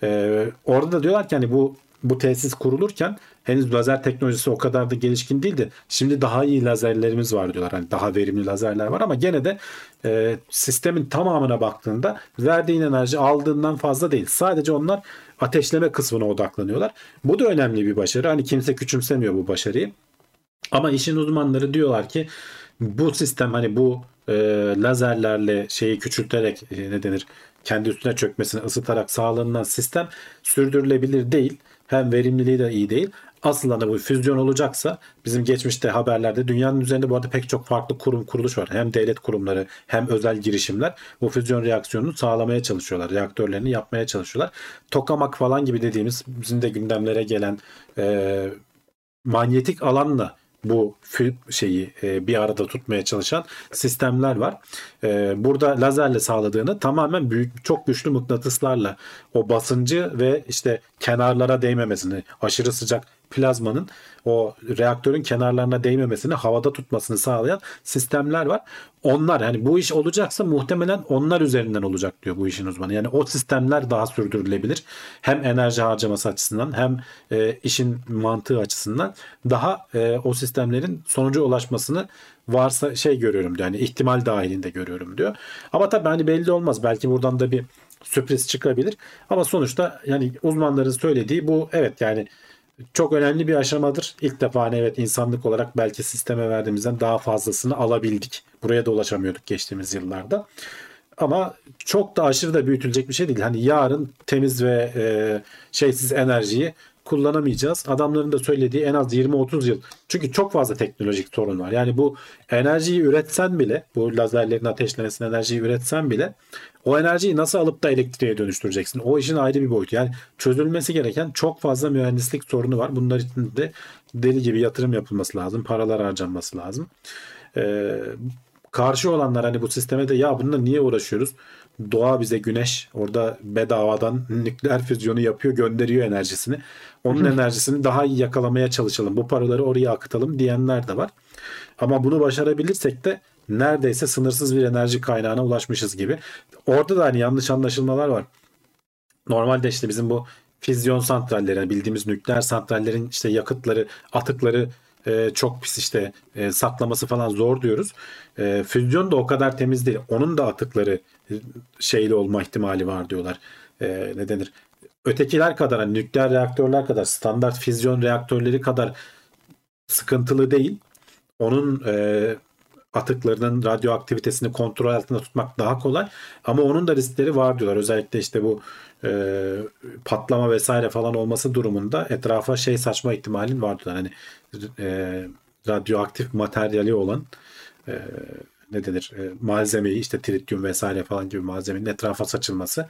Ee, orada da diyorlar ki hani bu bu tesis kurulurken henüz lazer teknolojisi o kadar da gelişkin değildi. Şimdi daha iyi lazerlerimiz var diyorlar. Hani daha verimli lazerler var ama gene de e, sistemin tamamına baktığında verdiğin enerji aldığından fazla değil. Sadece onlar ateşleme kısmına odaklanıyorlar. Bu da önemli bir başarı. Hani kimse küçümsemiyor bu başarıyı. Ama işin uzmanları diyorlar ki bu sistem hani bu e, lazerlerle şeyi küçülterek e, ne denir kendi üstüne çökmesini ısıtarak sağlanan sistem sürdürülebilir değil. Hem verimliliği de iyi değil. Asıl hani bu füzyon olacaksa bizim geçmişte haberlerde dünyanın üzerinde bu arada pek çok farklı kurum kuruluş var. Hem devlet kurumları hem özel girişimler bu füzyon reaksiyonunu sağlamaya çalışıyorlar. Reaktörlerini yapmaya çalışıyorlar. Tokamak falan gibi dediğimiz bizim de gündemlere gelen e, manyetik alanla bu şeyi e, bir arada tutmaya çalışan sistemler var. E, burada lazerle sağladığını tamamen büyük çok güçlü mıknatıslarla o basıncı ve işte kenarlara değmemesini aşırı sıcak plazmanın o reaktörün kenarlarına değmemesini, havada tutmasını sağlayan sistemler var. Onlar yani bu iş olacaksa muhtemelen onlar üzerinden olacak diyor bu işin uzmanı. Yani o sistemler daha sürdürülebilir. Hem enerji harcaması açısından hem e, işin mantığı açısından daha e, o sistemlerin sonuca ulaşmasını varsa şey görüyorum diyor. Yani ihtimal dahilinde görüyorum diyor. Ama tabii hani belli olmaz. Belki buradan da bir sürpriz çıkabilir. Ama sonuçta yani uzmanların söylediği bu evet yani çok önemli bir aşamadır. İlk defa hani evet insanlık olarak belki sisteme verdiğimizden daha fazlasını alabildik. Buraya da ulaşamıyorduk geçtiğimiz yıllarda. Ama çok da aşırı da büyütülecek bir şey değil. Hani yarın temiz ve e, şeysiz enerjiyi kullanamayacağız. Adamların da söylediği en az 20-30 yıl. Çünkü çok fazla teknolojik sorun var. Yani bu enerjiyi üretsen bile, bu lazerlerin ateşlemesinin enerjiyi üretsen bile o enerjiyi nasıl alıp da elektriğe dönüştüreceksin? O işin ayrı bir boyutu. Yani çözülmesi gereken çok fazla mühendislik sorunu var. Bunlar için de deli gibi yatırım yapılması lazım. Paralar harcanması lazım. Ee, karşı olanlar hani bu sisteme de ya bununla niye uğraşıyoruz? Doğa bize güneş orada bedavadan nükleer füzyonu yapıyor gönderiyor enerjisini. Onun enerjisini daha iyi yakalamaya çalışalım. Bu paraları oraya akıtalım diyenler de var. Ama bunu başarabilirsek de neredeyse sınırsız bir enerji kaynağına ulaşmışız gibi. Orada da hani yanlış anlaşılmalar var. Normalde işte bizim bu füzyon santralleri yani bildiğimiz nükleer santrallerin işte yakıtları, atıkları e, çok pis işte e, saklaması falan zor diyoruz. E, füzyon da o kadar temiz değil. Onun da atıkları şeyli olma ihtimali var diyorlar. E, ne denir? Ötekiler kadar hani nükleer reaktörler kadar standart füzyon reaktörleri kadar sıkıntılı değil. Onun e, atıklarının radyoaktivitesini kontrol altında tutmak daha kolay. Ama onun da riskleri var diyorlar. Özellikle işte bu e, patlama vesaire falan olması durumunda etrafa şey saçma ihtimalin var diyorlar. Hani e, radyoaktif materyali olan e, ne denir e, malzemeyi işte tritium vesaire falan gibi malzemenin etrafa saçılması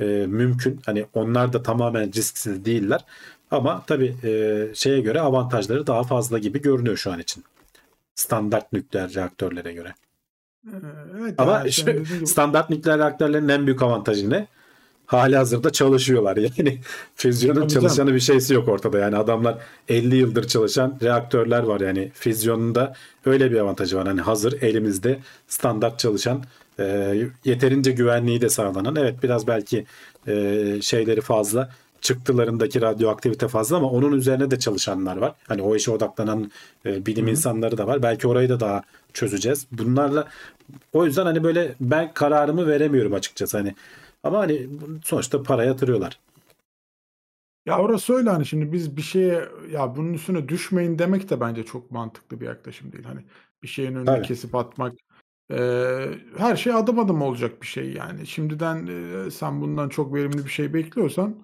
e, mümkün. Hani onlar da tamamen risksiz değiller. Ama tabii e, şeye göre avantajları daha fazla gibi görünüyor şu an için. Standart nükleer reaktörlere göre. Ee, Evet, Ama yani şu standart nükleer reaktörlerin en büyük avantajı ne? Hali hazırda çalışıyorlar. Yani füzyonun Tabii çalışanı bir şeysi yok ortada. Yani adamlar 50 yıldır çalışan reaktörler var. Yani füzyonunda öyle bir avantajı var. Hani hazır elimizde standart çalışan e, yeterince güvenliği de sağlanan. Evet biraz belki e, şeyleri fazla çıktılarındaki radyoaktivite fazla ama onun üzerine de çalışanlar var. Hani o işe odaklanan e, bilim insanları da var. Belki orayı da daha çözeceğiz. Bunlarla o yüzden hani böyle ben kararımı veremiyorum açıkçası hani. Ama hani sonuçta para yatırıyorlar. Ya orası öyle hani şimdi biz bir şeye ya bunun üstüne düşmeyin demek de bence çok mantıklı bir yaklaşım değil. Hani bir şeyin önünü Tabii. kesip atmak eee, her şey adım adım olacak bir şey yani. Şimdiden eee, sen bundan çok verimli bir şey bekliyorsan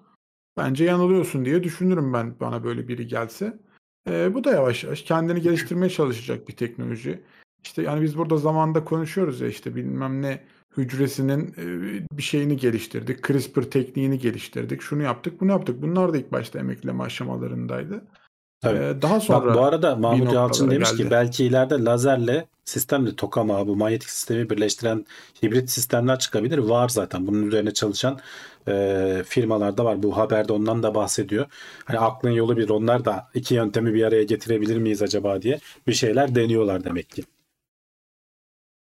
bence yanılıyorsun diye düşünürüm ben bana böyle biri gelse. Eee, bu da yavaş yavaş kendini geliştirmeye çalışacak bir teknoloji. İşte yani biz burada zamanda konuşuyoruz ya işte bilmem ne hücresinin eee, bir şeyini geliştirdik. CRISPR tekniğini geliştirdik. Şunu yaptık, bunu yaptık. Bunlar da ilk başta emekleme aşamalarındaydı. Tabii. Eee, daha Bak sonra bu arada Mahmut Yalçın demiş ki geldi. belki ileride lazerle sistemle tokama bu manyetik sistemi birleştiren hibrit sistemler çıkabilir. Var zaten. Bunun üzerine çalışan e, firmalarda var. Bu haberde ondan da bahsediyor. Hani aklın yolu bir. Onlar da iki yöntemi bir araya getirebilir miyiz acaba diye bir şeyler deniyorlar demek ki.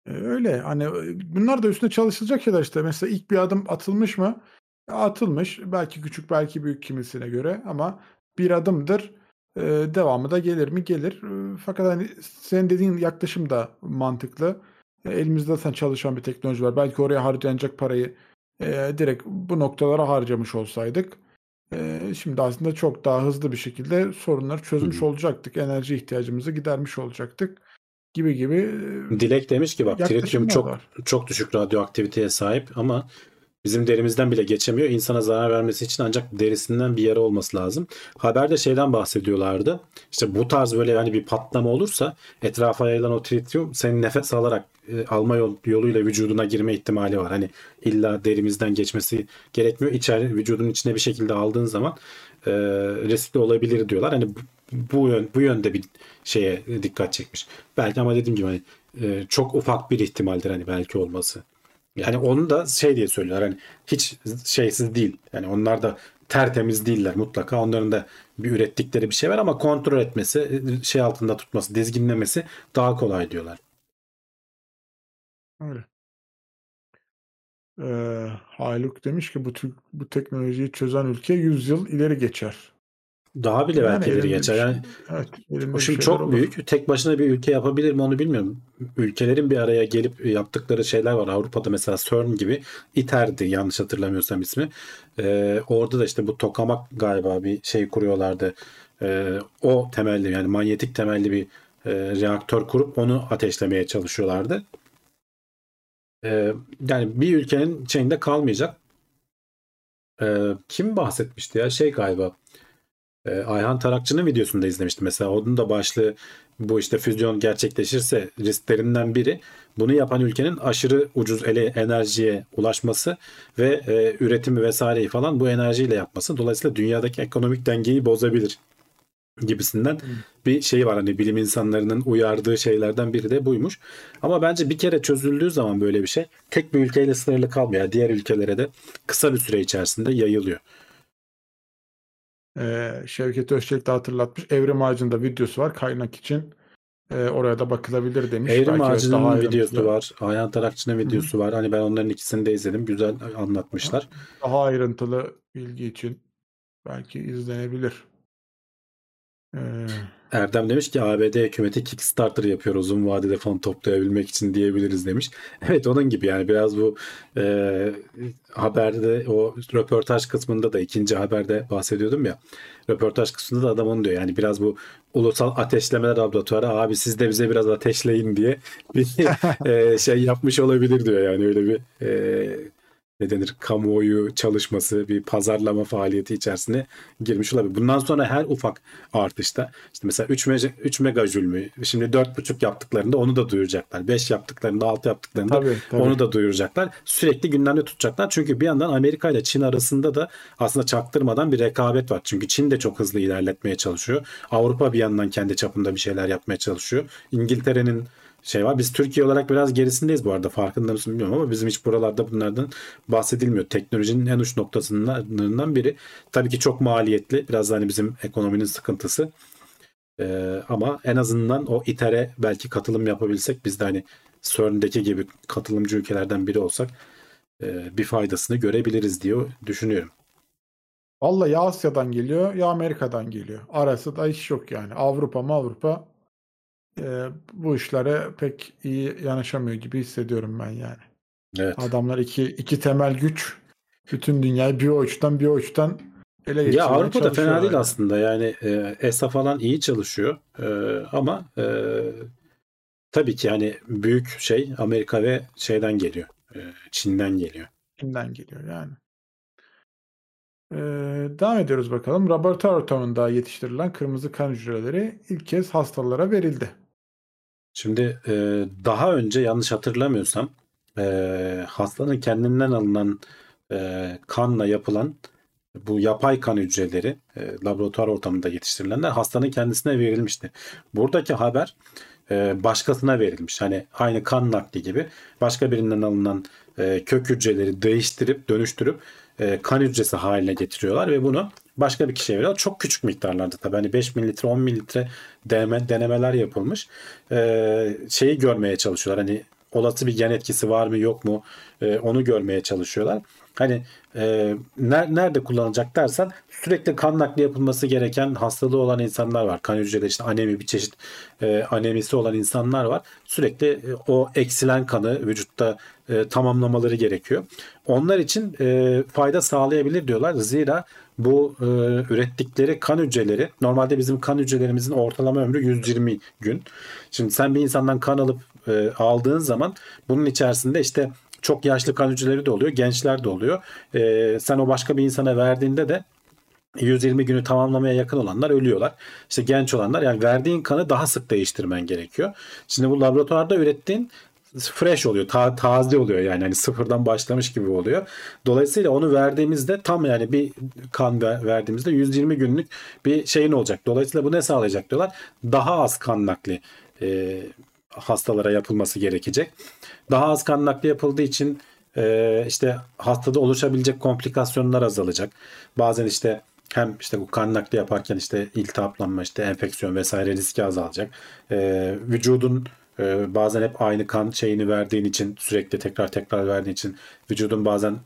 Eee, öyle hani eee, bunlar da üstüne çalışılacak şeyler işte. Mesela ilk bir adım atılmış mı? Atılmış. Belki küçük, belki büyük kimisine göre ama bir adımdır. Devamı da gelir mi? Gelir. Fakat hani senin dediğin yaklaşım da mantıklı. E, elimizde zaten çalışan bir teknoloji var. Belki oraya harcanacak parayı direkt bu noktalara harcamış olsaydık şimdi aslında çok daha hızlı bir şekilde sorunları çözmüş olacaktık. Enerji ihtiyacımızı gidermiş olacaktık gibi gibi Dilek demiş ki bak tritium çok var. çok düşük radyoaktiviteye sahip ama bizim derimizden bile geçemiyor. İnsana zarar vermesi için ancak derisinden bir yara olması lazım. Haberde şeyden bahsediyorlardı. İşte bu tarz böyle hani bir patlama olursa etrafa yayılan o tritium senin nefes alarak e, alma yol, yoluyla vücuduna girme ihtimali var. Hani illa derimizden geçmesi gerekmiyor. İçeri vücudun içine bir şekilde aldığın zaman e, riskli olabilir diyorlar. Hani bu, yön bu yönde bir şeye dikkat çekmiş. Belki ama dediğim gibi hani e, çok ufak bir ihtimaldir hani belki olması. Yani onu da şey diye söylüyorlar hani hiç şeysiz değil. Yani onlar da tertemiz değiller mutlaka. Onların da bir ürettikleri bir şey var ama kontrol etmesi, şey altında tutması, dizginlemesi daha kolay diyorlar. Öyle. Eee, Haluk demiş ki bu bu teknolojiyi çözen ülke 100 yıl ileri geçer. Daha bile Yani belki bir geçer. şey- Yani evet, elinde o şimdi çok olur. büyük. Tek başına bir ülke yapabilir mi onu bilmiyorum. Ülkelerin bir araya gelip yaptıkları şeyler var. Avrupa'da mesela CERN gibi ITER'di yanlış hatırlamıyorsam ismi. Ee, orada da işte bu tokamak galiba bir şey kuruyorlardı. Ee, o temelli yani manyetik temelli bir e, reaktör kurup onu ateşlemeye çalışıyorlardı. Ee, yani bir ülkenin şeyinde kalmayacak. Ee, kim bahsetmişti ya? Şey galiba. Ee, Ayhan Tarakçı'nın videosunda izlemiştim mesela. Onun da başlığı bu işte füzyon gerçekleşirse risklerinden biri bunu yapan ülkenin aşırı ucuz ele enerjiye ulaşması ve e, üretimi vesaireyi falan bu enerjiyle yapması. Dolayısıyla dünyadaki ekonomik dengeyi bozabilir gibisinden bir şey var. Hani bilim insanlarının uyardığı şeylerden biri de buymuş. Ama bence bir kere çözüldüğü zaman böyle bir şey tek bir ülkeyle sınırlı kalmıyor. Diğer ülkelere de kısa bir süre içerisinde yayılıyor. Şevket Özçelik de hatırlatmış. Evrim Ağacı'nda videosu var kaynak için. Oraya da bakılabilir demiş. Evrim Belki evet, Ağacı'nın daha videosu ayrıntılı, var. Ayhan Tarakçı'nın videosu var. Hani ben onların ikisini de izledim. Güzel anlatmışlar. daha ayrıntılı bilgi için belki izlenebilir. Eee, Erdem demiş ki ABD hükümeti Kickstarter yapıyor uzun vadede fon toplayabilmek için diyebiliriz demiş. Evet onun gibi yani biraz bu e, haberde o röportaj kısmında da ikinci haberde bahsediyordum ya. Röportaj kısmında da adam onu diyor yani biraz bu ulusal ateşlemeler laboratuvarı abi siz de bize biraz ateşleyin diye bir e, şey yapmış olabilir diyor yani öyle bir e, ne denir kamuoyu çalışması bir pazarlama faaliyeti içerisine girmiş olabilir. Bundan sonra her ufak artışta işte mesela 3, me 3 megajül mü şimdi 4,5 yaptıklarında onu da duyuracaklar. 5 yaptıklarında 6 yaptıklarında Tabii, tabii. onu da duyuracaklar. Sürekli gündemde tutacaklar. Çünkü bir yandan Amerika ile Çin arasında da aslında çaktırmadan bir rekabet var. Çünkü Çin de çok hızlı ilerletmeye çalışıyor. Avrupa bir yandan kendi çapında bir şeyler yapmaya çalışıyor. İngiltere'nin şey var. Biz Türkiye olarak biraz gerisindeyiz bu arada. Farkında mısın bilmiyorum ama bizim hiç buralarda bunlardan bahsedilmiyor. Teknolojinin en uç noktasından biri. Tabii ki çok maliyetli. Biraz da hani bizim ekonominin sıkıntısı. Ee, ama en azından o İTER'e belki katılım yapabilsek biz de hani CERN'deki gibi katılımcı ülkelerden biri olsak e, bir faydasını görebiliriz diye düşünüyorum. Vallahi ya Asya'dan geliyor ya Amerika'dan geliyor. Arası da hiç yok yani. Avrupa mı Avrupa e, bu işlere pek iyi yanaşamıyor gibi hissediyorum ben yani. Evet. Adamlar iki, iki temel güç bütün dünyayı bir uçtan bir uçtan ele Ya geçirmeye Avrupa da fena çalışıyorlar değil yani. aslında. Yani e, ESA falan iyi çalışıyor. E, ama e, tabii ki hani büyük şey Amerika ve şeyden geliyor. E, Çin'den geliyor. Çin'den geliyor yani. Ee, devam ediyoruz bakalım. Laboratuvar ortamında yetiştirilen kırmızı kan hücreleri ilk kez hastalara verildi. Şimdi e, daha önce yanlış hatırlamıyorsam e, hastanın kendinden alınan e, kanla yapılan bu yapay kan hücreleri e, laboratuvar ortamında yetiştirilenler hastanın kendisine verilmişti. Buradaki haber e, başkasına verilmiş. Hani aynı kan nakli gibi başka birinden alınan e, kök hücreleri değiştirip dönüştürüp e, kan hücresi haline getiriyorlar ve bunu başka bir kişiye veriyorlar. Çok küçük miktarlarda tabii. Hani 5 mililitre 10 mililitre deneme, denemeler yapılmış. Şeyi görmeye çalışıyorlar. Hani olası bir gen etkisi var mı yok mu e, onu görmeye çalışıyorlar. Hani e, ner- nerede kullanılacak dersen sürekli kan nakli yapılması gereken hastalığı olan insanlar var. Kan hücreleri işte anemi bir çeşit e, anemisi olan insanlar var. Sürekli e, o eksilen kanı vücutta e, tamamlamaları gerekiyor. Onlar için e, fayda sağlayabilir diyorlar. Zira bu e, ürettikleri kan hücreleri normalde bizim kan hücrelerimizin ortalama ömrü 120 gün. Şimdi sen bir insandan kan alıp e, aldığın zaman bunun içerisinde işte çok yaşlı kan hücreleri de oluyor, gençler de oluyor. E, sen o başka bir insana verdiğinde de 120 günü tamamlamaya yakın olanlar ölüyorlar. İşte genç olanlar yani verdiğin kanı daha sık değiştirmen gerekiyor. Şimdi bu laboratuvarda ürettiğin fresh oluyor. ta- taze oluyor yani hani sıfırdan başlamış gibi oluyor. Dolayısıyla onu verdiğimizde tam yani bir kan ver- verdiğimizde 120 günlük bir şeyin olacak. Dolayısıyla bu ne sağlayacak diyorlar? Daha az kan nakli e, hastalara yapılması gerekecek. Daha az kan nakli yapıldığı için e, işte hastada oluşabilecek komplikasyonlar azalacak. Bazen işte hem işte bu kan nakli yaparken işte iltihaplanma, işte enfeksiyon vesaire riski azalacak. E, vücudun e, bazen hep aynı kan şeyini verdiğin için sürekli tekrar tekrar verdiğin için vücudun bazen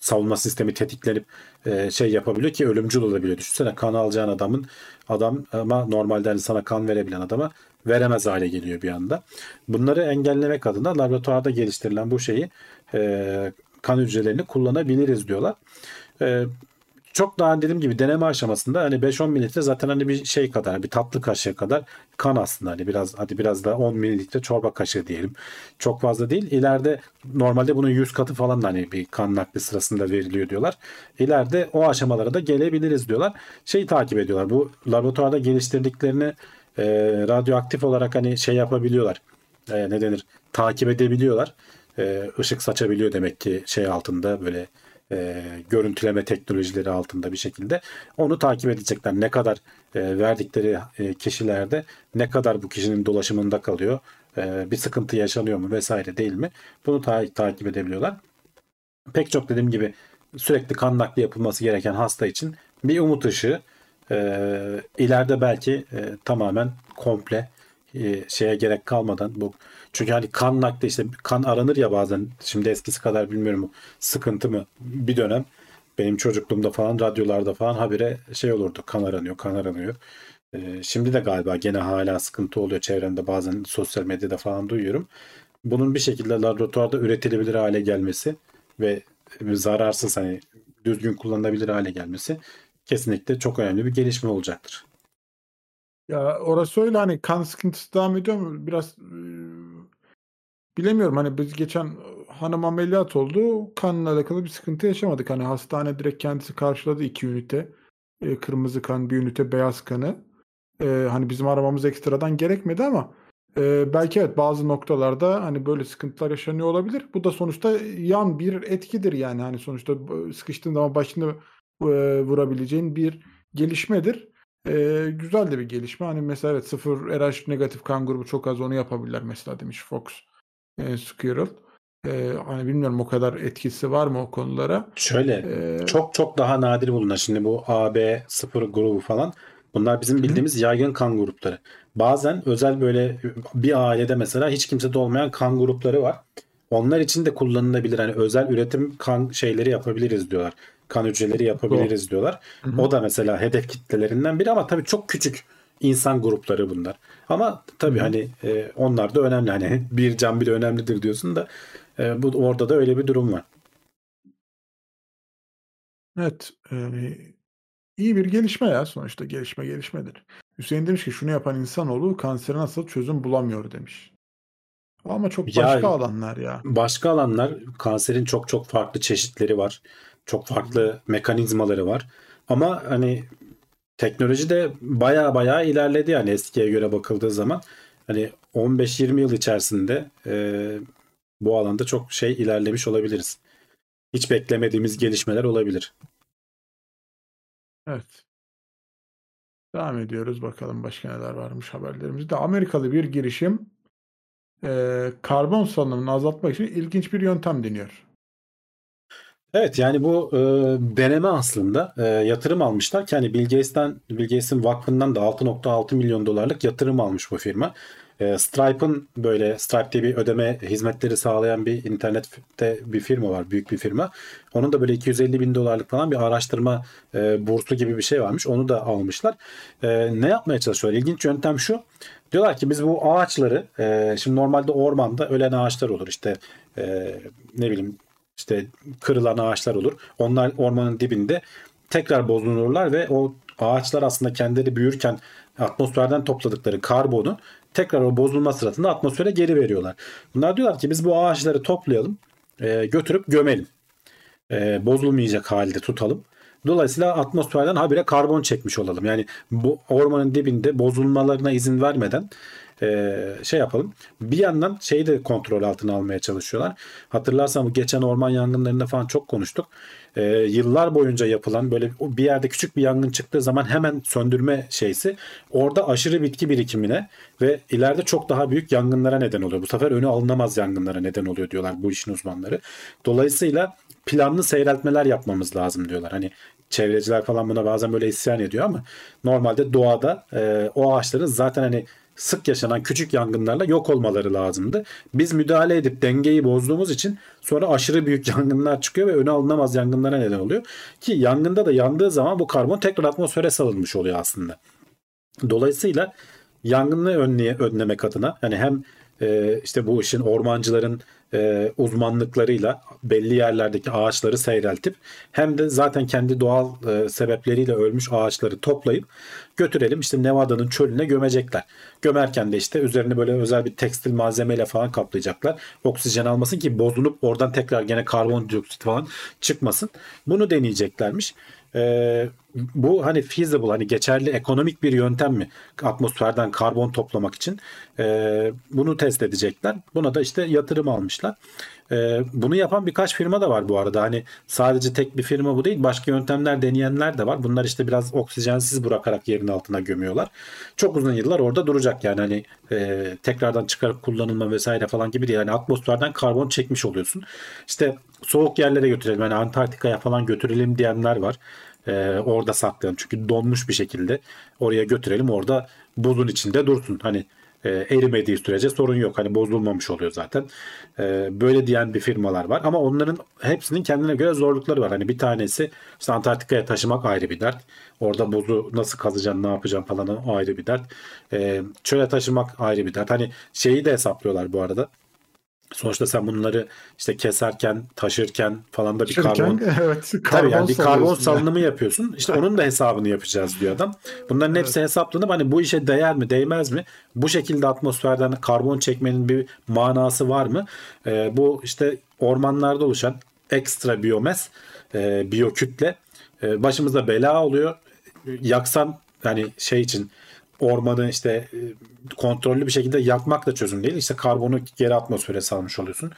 savunma sistemi tetiklenip e, şey yapabiliyor ki ölümcül olabiliyor. Düşünsene kan alacağın adamın adam ama normalde hani sana kan verebilen adama veremez hale geliyor bir anda. Bunları engellemek adına laboratuvarda geliştirilen bu şeyi e, kan hücrelerini kullanabiliriz diyorlar. E, çok daha dediğim gibi deneme aşamasında hani 5-10 mililitre zaten hani bir şey kadar bir tatlı kaşığı kadar kan aslında hani biraz hadi biraz da 10 mililitre çorba kaşığı diyelim. Çok fazla değil. İleride normalde bunun 100 katı falan da hani bir kan nakli sırasında veriliyor diyorlar. İleride o aşamalara da gelebiliriz diyorlar. Şeyi takip ediyorlar. Bu laboratuvarda geliştirdiklerini e, radyoaktif olarak hani şey yapabiliyorlar. E, ne denir? Takip edebiliyorlar. E, ışık saçabiliyor demek ki şey altında böyle e, görüntüleme teknolojileri altında bir şekilde onu takip edecekler. Ne kadar e, verdikleri e, kişilerde ne kadar bu kişinin dolaşımında kalıyor, e, bir sıkıntı yaşanıyor mu vesaire değil mi? Bunu ta- takip edebiliyorlar. Pek çok dediğim gibi sürekli kan nakli yapılması gereken hasta için bir umut ışığı. E, ileride belki e, tamamen komple e, şeye gerek kalmadan bu çünkü hani kan nakli işte kan aranır ya bazen şimdi eskisi kadar bilmiyorum sıkıntı mı bir dönem benim çocukluğumda falan radyolarda falan habire şey olurdu kan aranıyor kan aranıyor. E, şimdi de galiba gene hala sıkıntı oluyor çevremde bazen sosyal medyada falan duyuyorum. Bunun bir şekilde laboratuvarda üretilebilir hale gelmesi ve zararsız hani düzgün kullanılabilir hale gelmesi kesinlikle çok önemli bir gelişme olacaktır. Ya orası öyle hani kan sıkıntısı devam ediyor mu? Biraz e, bilemiyorum hani biz geçen hanım ameliyat oldu. Kanla alakalı bir sıkıntı yaşamadık. Hani hastane direkt kendisi karşıladı iki ünite. E, kırmızı kan, bir ünite beyaz kanı. E, hani bizim aramamız ekstradan gerekmedi ama e, belki evet bazı noktalarda hani böyle sıkıntılar yaşanıyor olabilir. Bu da sonuçta yan bir etkidir yani. Hani sonuçta b- sıkıştığın zaman başını e, vurabileceğin bir gelişmedir. E, güzel de bir gelişme. Hani mesela evet sıfır RH negatif kan grubu çok az onu yapabilirler mesela demiş Fox e, Squirrel. E, hani bilmiyorum o kadar etkisi var mı o konulara. Şöyle E, çok çok daha nadir bulunan şimdi bu AB sıfır grubu falan bunlar bizim bildiğimiz yaygın kan grupları. Bazen özel böyle bir ailede mesela hiç kimsede olmayan kan grupları var. Onlar için de kullanılabilir. Hani özel üretim kan şeyleri yapabiliriz diyorlar. Kan hücreleri yapabiliriz diyorlar. Hı hı. O da mesela hedef kitlelerinden biri ama tabii çok küçük insan grupları bunlar. Ama tabii Hı hı. hani e, onlar da önemli. Hani bir can bile önemlidir diyorsun da e, bu orada da öyle bir durum var. Evet. Yani iyi bir gelişme ya sonuçta gelişme gelişmedir. Hüseyin demiş ki şunu yapan insanoğlu kansere nasıl çözüm bulamıyor demiş. Ama çok Ya- başka alanlar ya. Başka alanlar kanserin çok çok farklı çeşitleri var. Çok farklı mekanizmaları var. Ama hani teknoloji de baya baya ilerledi yani eskiye göre bakıldığı zaman. Hani 15-20 yıl içerisinde e, bu alanda çok şey ilerlemiş olabiliriz. Hiç beklemediğimiz gelişmeler olabilir. Evet. Devam ediyoruz bakalım başka neler varmış haberlerimizde. Amerikalı bir girişim eee, karbon salınımını azaltmak için ilginç bir yöntem deniyor. Evet yani bu e, deneme aslında e, yatırım almışlar ki hani Bill Gates'ten Bill Gates'in vakfından da 6.6 milyon dolarlık yatırım almış bu firma. E, Stripe'ın böyle Stripe diye bir ödeme hizmetleri sağlayan bir internette bir firma var büyük bir firma. Onun da böyle 250 bin dolarlık falan bir araştırma e, bursu gibi bir şey varmış onu da almışlar. E, ne yapmaya çalışıyorlar? İlginç yöntem şu. Diyorlar ki biz bu ağaçları e, şimdi normalde ormanda ölen ağaçlar olur işte e, ne bileyim işte kırılan ağaçlar olur. Onlar ormanın dibinde tekrar bozulurlar ve o ağaçlar aslında kendileri büyürken atmosferden topladıkları karbonu tekrar o bozulma sırasında atmosfere geri veriyorlar. Bunlar diyorlar ki biz bu ağaçları toplayalım, e, götürüp gömelim. E, bozulmayacak halde tutalım. Dolayısıyla atmosferden habire karbon çekmiş olalım. Yani bu ormanın dibinde bozulmalarına izin vermeden e, şey yapalım. Bir yandan şeyi de kontrol altına almaya çalışıyorlar. Hatırlarsan bu geçen orman yangınlarında falan çok konuştuk. E, yıllar boyunca yapılan böyle bir yerde küçük bir yangın çıktığı zaman hemen söndürme şeysi orada aşırı bitki birikimine ve ileride çok daha büyük yangınlara neden oluyor. Bu sefer önü alınamaz yangınlara neden oluyor diyorlar bu işin uzmanları. Dolayısıyla planlı seyreltmeler yapmamız lazım diyorlar. Hani çevreciler falan buna bazen böyle isyan ediyor ama normalde doğada e, o ağaçların zaten hani sık yaşanan küçük yangınlarla yok olmaları lazımdı. Biz müdahale edip dengeyi bozduğumuz için sonra aşırı büyük yangınlar çıkıyor ve öne alınamaz yangınlara neden oluyor. Ki yangında da yandığı zaman bu karbon tekrar atmosfere salınmış oluyor aslında. Dolayısıyla yangını önleye, önlemek adına yani hem e, işte bu işin ormancıların e, uzmanlıklarıyla belli yerlerdeki ağaçları seyreltip hem de zaten kendi doğal e, sebepleriyle ölmüş ağaçları toplayıp götürelim işte Nevada'nın çölüne gömecekler. Gömerken de işte üzerine böyle özel bir tekstil malzemeyle falan kaplayacaklar. Oksijen almasın ki bozulup oradan tekrar gene karbondioksit falan çıkmasın. Bunu deneyeceklermiş. Ee, bu hani feasible hani geçerli ekonomik bir yöntem mi atmosferden karbon toplamak için Ee, bunu test edecekler. Buna da işte yatırım almışlar. Ee, bunu yapan birkaç firma da var bu arada. Hani sadece tek bir firma bu değil. Başka yöntemler deneyenler de var. Bunlar işte biraz oksijensiz bırakarak yerin altına gömüyorlar. Çok uzun yıllar orada duracak yani hani e, tekrardan çıkarıp kullanılma vesaire falan gibi değil. Yani atmosferden karbon çekmiş oluyorsun. İşte soğuk yerlere götürelim. Yani Antarktika'ya falan götürelim diyenler var. Ee, orada saklayalım. Çünkü donmuş bir şekilde oraya götürelim. Orada buzun içinde dursun. Hani e, erimediği sürece sorun yok. Hani bozulmamış oluyor zaten. E, böyle diyen bir firmalar var. Ama onların hepsinin kendine göre zorlukları var. Hani bir tanesi işte Antarktika'ya taşımak ayrı bir dert. Orada buzu nasıl kazacaksın, ne yapacaksın falan o ayrı bir dert. E, çöle taşımak ayrı bir dert. Hani şeyi de hesaplıyorlar bu arada. Sonuçta sen bunları işte keserken, taşırken falan da bir Taşırken, karbon evet, Tabii karbon yani bir karbon salıyorsun ya. salınımı yapıyorsun. İşte onun da hesabını yapacağız diyor adam. Bunların hepsi hesaplanıp hani bu işe değer mi, değmez mi? Bu şekilde atmosferden karbon çekmenin bir manası var mı? Ee, bu işte ormanlarda oluşan ekstra biyomes, e, biyokütle e, başımıza bela oluyor. Yaksan yani şey için ormanı işte e, kontrollü bir şekilde yakmak da çözüm değil. İşte karbonu geri atmosfere salmış oluyorsun.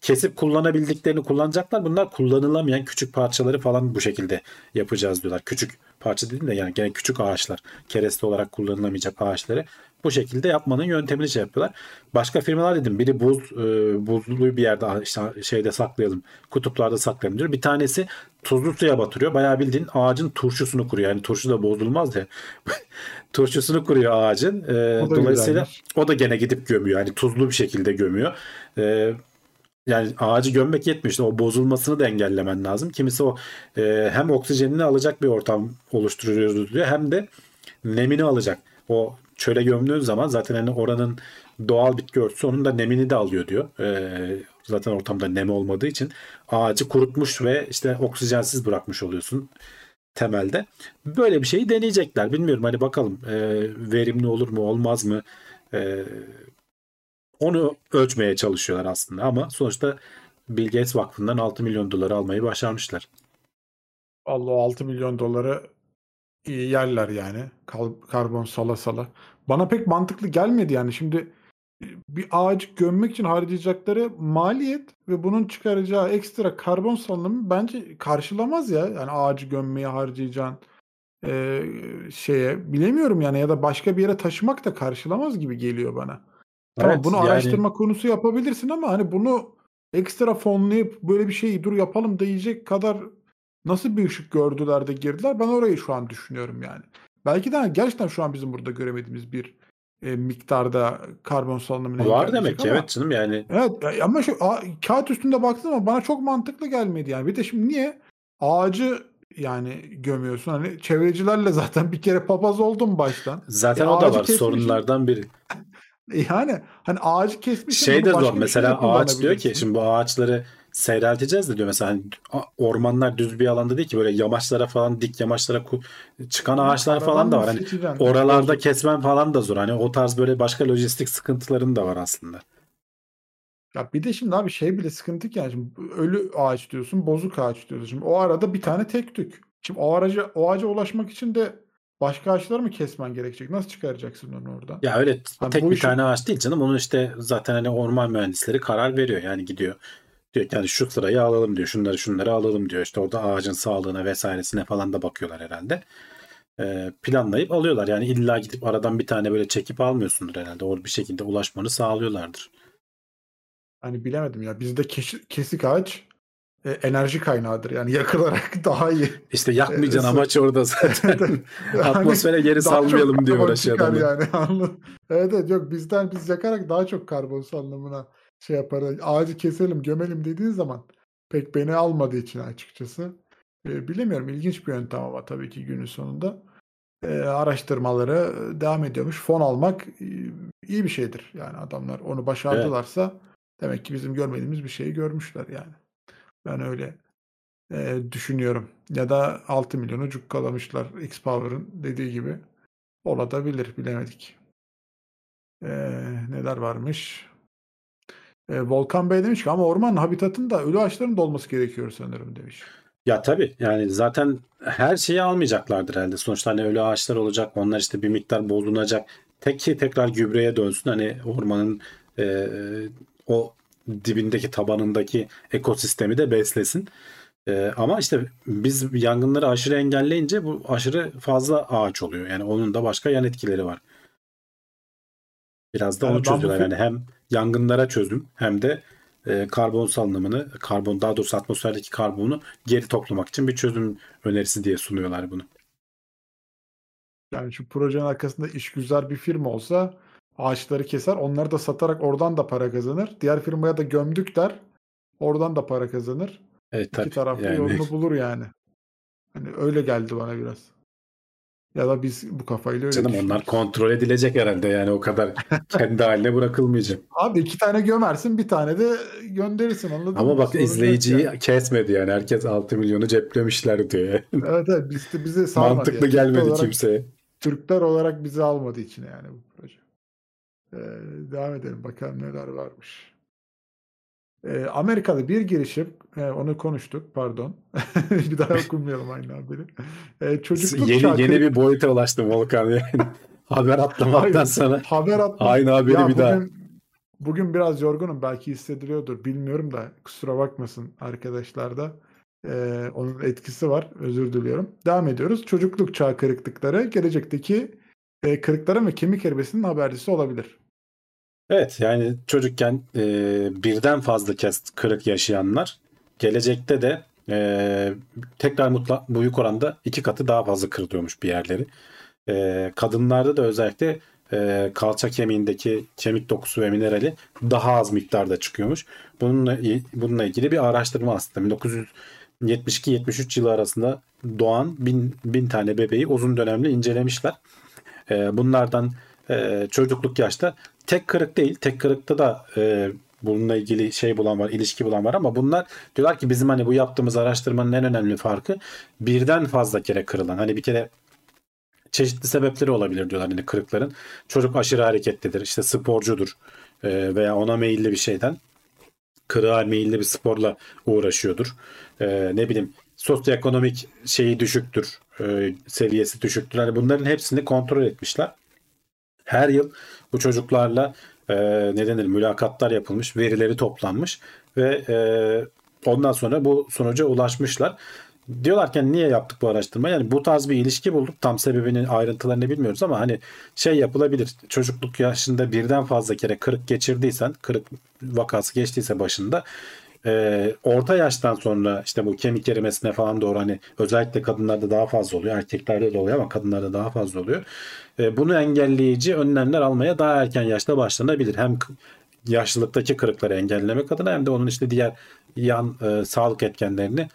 Kesip kullanabildiklerini kullanacaklar. Bunlar kullanılamayan küçük parçaları falan bu şekilde yapacağız diyorlar. Küçük parça dedim de yani gene küçük ağaçlar. Kereste olarak kullanılamayacak ağaçları bu şekilde yapmanın yöntemini şey yapıyorlar. Başka firmalar dedim biri buz e, buzlu bir yerde işte şeyde saklayalım kutuplarda saklayalım diyor. Bir tanesi tuzlu suya batırıyor. Bayağı bildiğin ağacın turşusunu kuruyor. Yani turşu da bozulmaz ya. turşusunu kuruyor ağacın. E, da dolayısıyla güzelmiş. o da gene gidip gömüyor. Yani tuzlu bir şekilde gömüyor. E, yani ağacı gömmek yetmiyor. İşte o bozulmasını da engellemen lazım. Kimisi o e, hem oksijenini alacak bir ortam oluşturuyoruz diyor hem de nemini alacak. O çöle gömdüğün zaman zaten hani oranın doğal bitki örtüsü onun da nemini de alıyor diyor. E, zaten ortamda nem olmadığı için ağacı kurutmuş ve işte oksijensiz bırakmış oluyorsun temelde. Böyle bir şeyi deneyecekler. Bilmiyorum hani bakalım e, verimli olur mu olmaz mı? E, onu ölçmeye çalışıyorlar aslında ama sonuçta Bill Gates Vakfı'ndan 6 milyon doları almayı başarmışlar. Allah 6 milyon doları yerler yani. Kal- karbon sala sala. Bana pek mantıklı gelmedi yani. Şimdi bir ağacı gömmek için harcayacakları maliyet ve bunun çıkaracağı ekstra karbon salınımı bence karşılamaz ya. Yani ağacı gömmeye harcayacağın e, şeye bilemiyorum yani ya da başka bir yere taşımak da karşılamaz gibi geliyor bana. Tamam Evet, bunu yani- araştırma konusu yapabilirsin ama hani bunu ekstra fonlayıp böyle bir şeyi dur yapalım diyecek kadar nasıl bir ışık gördüler de girdiler ben orayı şu an düşünüyorum yani. Belki de hani gerçekten şu an bizim burada göremediğimiz bir e, miktarda karbon salınımını Var demek ki ama- evet canım yani Evet e, ama şu a- kağıt üstünde baktım ama bana çok mantıklı gelmedi yani. Bir de şimdi niye ağacı yani gömüyorsun hani çevrecilerle zaten bir kere papaz oldum baştan. zaten E, o da var kesmişsin. sorunlardan biri. Yani hani ağacı kesmişsin Şey de zor mesela ağaç diyor ki şimdi bu ağaçları seyrelteceğiz de diyor mesela hani ormanlar düz bir alanda değil ki böyle yamaçlara falan dik yamaçlara çıkan ağaçlar Aradan falan da var. Hani oralarda kesmen falan da zor. Hani o tarz böyle başka lojistik sıkıntıların da var aslında. Ya bir de şimdi abi şey bile sıkıntı ki yani şimdi ölü ağaç diyorsun, bozuk ağaç diyorsun. Şimdi o arada bir tane tek tük. Şimdi o araca o ağaca ulaşmak için de başka ağaçları mı kesmen gerekecek? Nasıl çıkaracaksın onu oradan? Ya öyle Abi tek bir işi- tane ağaç değil canım. Onun işte zaten hani orman mühendisleri karar veriyor. Yani gidiyor. Diyor ki yani şu sırayı alalım diyor. Şunları şunları alalım diyor. İşte orada ağacın sağlığına vesairesine falan da bakıyorlar herhalde. Ee, planlayıp alıyorlar. Yani illa gidip aradan bir tane böyle çekip almıyorsundur herhalde. Orada bir şekilde ulaşmanı sağlıyorlardır. Hani bilemedim ya. Bizde keş- kesik ağaç e, enerji kaynağıdır. Yani yakılarak daha iyi. İşte yakmayacaksın Ee, amaç orada zaten. Yani Atmosfere geri salmayalım diyor uğraşıyor adamlar. yani. evet evet yok bizden biz yakarak daha çok karbon salınımına şey yapar. Ağacı keselim gömelim dediğin zaman pek beni almadığı için açıkçası. E, bilemiyorum ilginç bir yöntem ama tabii ki günün sonunda. E, araştırmaları devam ediyormuş. Fon almak e, iyi bir şeydir. Yani adamlar onu başardılarsa demek ki bizim görmediğimiz bir şeyi görmüşler yani. Ben öyle e, düşünüyorum. Ya da 6 milyonu cukkalamışlar X-Power'ın dediği gibi. Olabilir bilemedik. E, neler varmış? E, Volkan Bey demiş ki ama orman habitatında ölü ağaçların da olması gerekiyor sanırım demiş. Ya tabii yani zaten her şeyi almayacaklardır herhalde. Sonuçta hani öyle ağaçlar olacak. Onlar işte bir miktar bozulacak. Tek ki tekrar gübreye dönsün. Hani ormanın e, o dibindeki tabanındaki ekosistemi de beslesin. E, ama işte biz yangınları aşırı engelleyince bu aşırı fazla ağaç oluyor. Yani onun da başka yan etkileri var. Biraz da Yani onu çözüyorlar. Yani hem yangınlara çözüm hem de e, karbon salınımını, karbon daha doğrusu atmosferdeki karbonu geri toplamak için bir çözüm önerisi diye sunuyorlar bunu. Yani şu projenin arkasında işgüzar bir firma olsa ağaçları keser, onları da satarak oradan da para kazanır. Diğer firmaya da gömdük der, oradan da para kazanır. Evet İki tabii. taraflı Yani yolunu bulur yani. Hani öyle geldi bana biraz. Ya da biz bu kafayla öyle canım onlar kontrol edilecek herhalde yani o kadar kendi haline bırakılmayacak. Abi iki tane gömersin, bir tane de gönderirsin anladın Ama mı? bak Sorun izleyiciyi yani. kesmedi yani. Herkes 6 milyonu ceplemişler diyor. Evet evet biz de, bizi sarmadı. Mantıklı yani. Gelmedi olarak, kimseye. Türkler olarak bizi almadığı için yani bu proje. Ee, devam edelim bakalım neler varmış. E, Amerikalı bir girişim, e, onu konuştuk pardon. bir daha okumayalım aynı haberi. E, çocukluk Yeni, çağı yeni bir boyuta ulaştım Volkan yani. Haber atlamaktan Hayır, sonra haber atma. aynı haberi Ya bir daha. bugün, bugün biraz yorgunum belki hissediliyordur bilmiyorum da kusura bakmasın arkadaşlar da. Ee, onun etkisi var özür diliyorum. Devam ediyoruz. Çocukluk çağı kırıklıkları gelecekteki e, kırıkların ve kemik erimesinin habercisi olabilir. Evet yani çocukken e, birden fazla kez kırık yaşayanlar gelecekte de e, tekrar mutlak büyük oranda iki katı daha fazla kırılıyormuş bir yerleri. E, kadınlarda da özellikle e, kalça kemiğindeki kemik dokusu ve minerali daha az miktarda çıkıyormuş. Bununla, bununla ilgili bir araştırma aslında 1972-73 yılı arasında doğan bin, bin tane bebeği uzun dönemli incelemişler. E, bunlardan e, çocukluk yaşta tek kırık değil. Tek kırıkta da e, bununla ilgili şey bulan var, ilişki bulan var ama bunlar diyorlar ki bizim hani bu yaptığımız araştırmanın en önemli farkı birden fazla kere kırılan. Hani bir kere çeşitli sebepleri olabilir diyorlar hani kırıkların. Çocuk aşırı hareketlidir, işte sporcudur e, veya ona meyilli bir şeyden kırığa meyilli bir sporla uğraşıyordur. E, ne bileyim sosyoekonomik şeyi düşüktür, e, seviyesi düşüktür. Hani bunların hepsini kontrol etmişler. Her yıl bu çocuklarla e, ne denir mülakatlar yapılmış, verileri toplanmış ve e, ondan sonra bu sonuca ulaşmışlar. Diyorlarken niye yaptık bu araştırma? Yani bu tarz bir ilişki bulduk. Tam sebebinin ayrıntılarını bilmiyoruz ama hani şey yapılabilir. Çocukluk yaşında birden fazla kere kırık geçirdiysen, kırık vakası geçtiyse başında e, orta yaştan sonra işte bu kemik erimesine falan doğru hani özellikle kadınlarda daha fazla oluyor. Erkeklerde de oluyor ama kadınlarda daha fazla oluyor. E, bunu engelleyici önlemler almaya daha erken yaşta başlanabilir. Hem yaşlılıktaki kırıkları engellemek adına hem de onun işte diğer yan e, sağlık etkenlerini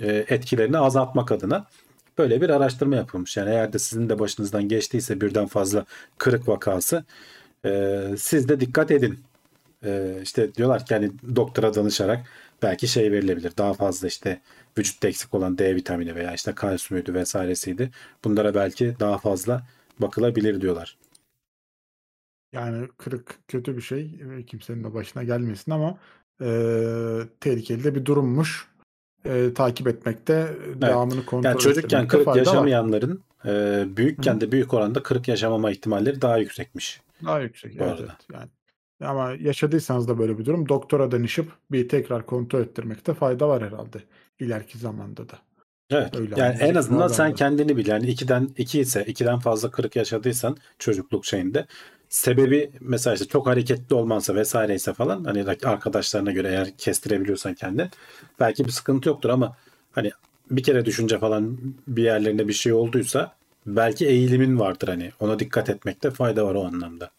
e, etkilerini azaltmak adına böyle bir araştırma yapılmış. Yani eğer de sizin de başınızdan geçtiyse birden fazla kırık vakası e, siz de dikkat edin. E, işte diyorlar ki hani doktora danışarak belki şey verilebilir. Daha fazla işte vücutta eksik olan D vitamini veya işte kalsiyumuydu vesairesiydi. Bunlara belki daha fazla bakılabilir diyorlar. Yani kırık kötü bir şey. e, Kimsenin de başına gelmesin ama e, tehlikeli de bir durummuş. E, takip etmekte, devamını kontrol Yani çocukken kırık var. yaşamayanların e, büyükken de büyük oranda kırık yaşamama ihtimalleri daha yüksekmiş. Daha yüksek. Bu Evet, arada. evet. Yani. Ama yaşadıysanız da böyle bir durum doktora danışıp bir tekrar kontrol ettirmekte fayda var herhalde ileriki zamanda da. Evet. Öyle yani en azından bir sen kendini bil. Yani ikiden iki ise ikiden fazla kırık yaşadıysan çocukluk şeyinde sebebi mesela işte çok hareketli olmansa vesaire ise falan hani arkadaşlarına göre eğer kestirebiliyorsan kendin belki bir sıkıntı yoktur ama hani bir kere düşünce falan bir yerlerinde bir şey olduysa belki eğilimin vardır hani ona dikkat etmekte fayda var o anlamda.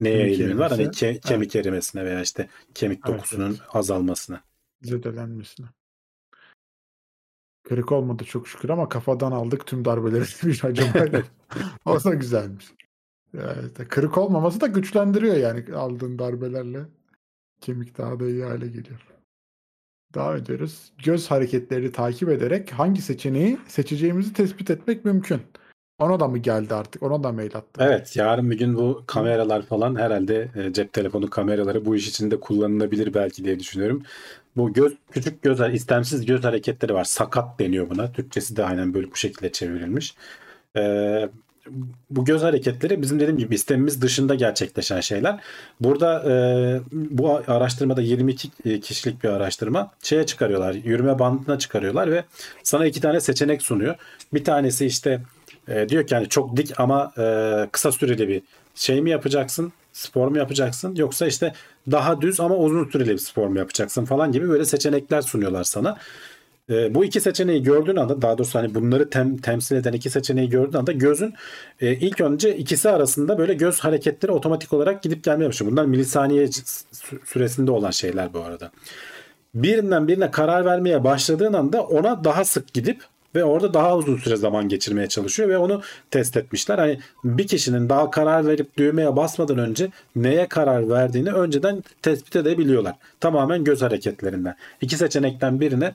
Neye eğilimin var? Hani ke- kemik erimesine veya işte kemik Evet, dokusunun evet. azalmasına. zedelenmesine. Kırık olmadı çok şükür ama kafadan aldık tüm darbeleri bir acaba. o da güzelmiş. Evet, kırık olmaması da güçlendiriyor yani aldığın darbelerle. Kemik daha da iyi hale geliyor. Devam ediyoruz. Göz hareketleri takip ederek hangi seçeneği seçeceğimizi tespit etmek mümkün. Ona da mı geldi artık? Ona da mail attı. Evet yarın bir gün bu kameralar falan herhalde e, cep telefonu kameraları bu iş için de kullanılabilir belki diye düşünüyorum. Bu göz küçük göz istemsiz göz hareketleri var. Sakat deniyor buna. Türkçesi de aynen böyle bu şekilde çevrilmiş. Ee, bu göz hareketleri bizim dediğim gibi istemimiz dışında gerçekleşen şeyler. Burada e, bu araştırmada 22 kişilik bir araştırma şeye çıkarıyorlar. Yürüme bandına çıkarıyorlar ve sana iki tane seçenek sunuyor. Bir tanesi işte e, diyor ki hani çok dik ama e, kısa süreli bir şey mi yapacaksın? Spor mu yapacaksın? Yoksa işte daha düz ama uzun süreli bir spor mu yapacaksın falan gibi böyle seçenekler sunuyorlar sana. E, bu iki seçeneği gördüğün anda daha doğrusu hani bunları tem, temsil eden iki seçeneği gördüğün anda gözün e, ilk önce ikisi arasında böyle göz hareketleri otomatik olarak gidip gelmeye başlıyor. Bunlar milisaniye sü- süresinde olan şeyler bu arada. Birinden birine karar vermeye başladığın anda ona daha sık gidip ve orada daha uzun süre zaman geçirmeye çalışıyor ve onu test etmişler. Hani bir kişinin daha karar verip düğmeye basmadan önce neye karar verdiğini önceden tespit edebiliyorlar. Tamamen göz hareketlerinden. İki seçenekten birine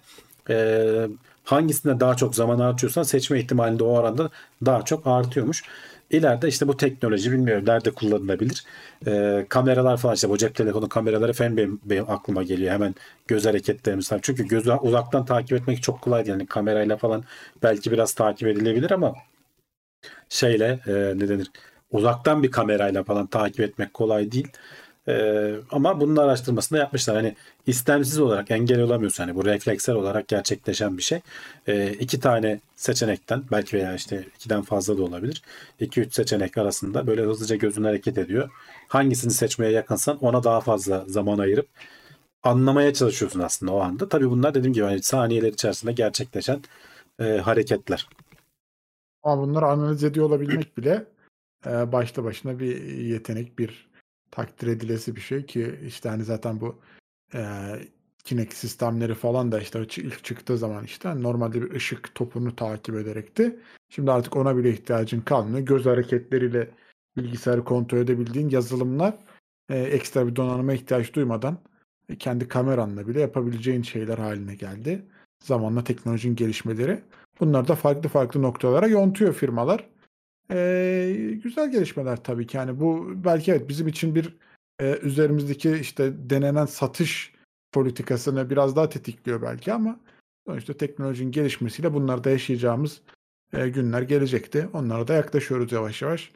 e, hangisine daha çok zaman harcıyorsan seçme ihtimali de o arada daha çok artıyormuş. İleride işte bu teknoloji bilmiyorum nerede kullanılabilir. Ee, kameralar falan işte bu cep telefonu kameraları falan benim, benim aklıma geliyor. Hemen göz hareketlerimiz falan. Çünkü gözü uzaktan takip etmek çok kolay. Yani kamerayla falan belki biraz takip edilebilir ama şeyle e, ne denir? Uzaktan bir kamerayla falan takip etmek kolay değil. Ee, ama bunun araştırmasını yapmışlar. Hani istemsiz olarak engel olamıyorsun. Hani bu refleksler olarak gerçekleşen bir şey. Ee, iki tane seçenekten belki veya işte ikiden fazla da olabilir. 2-3 seçenek arasında böyle hızlıca gözün hareket ediyor. Hangisini seçmeye yakınsan ona daha fazla zaman ayırıp anlamaya çalışıyorsun aslında o anda. Tabii bunlar dediğim gibi hani saniyeler içerisinde gerçekleşen e, hareketler. Ama bunları analiz ediyor olabilmek bile e, başta başına bir yetenek, bir takdir edilesi bir şey ki işte hani zaten bu e, Kinect sistemleri falan da işte ilk çıktığı zaman işte normalde bir ışık topunu takip ederekti. Şimdi artık ona bile ihtiyacın kalmıyor. Göz hareketleriyle bilgisayarı kontrol edebildiğin yazılımlar e, ekstra bir donanıma ihtiyaç duymadan e, kendi kameranla bile yapabileceğin şeyler haline geldi. Zamanla teknolojinin gelişmeleri. Bunlar da farklı farklı noktalara yontuyor firmalar. Ee, güzel gelişmeler tabii ki. Yani bu belki evet bizim için bir e, üzerimizdeki işte denenen satış politikasını biraz daha tetikliyor belki ama sonuçta teknolojinin gelişmesiyle bunlarda yaşayacağımız e, günler gelecekti. Onlara da yaklaşıyoruz yavaş yavaş.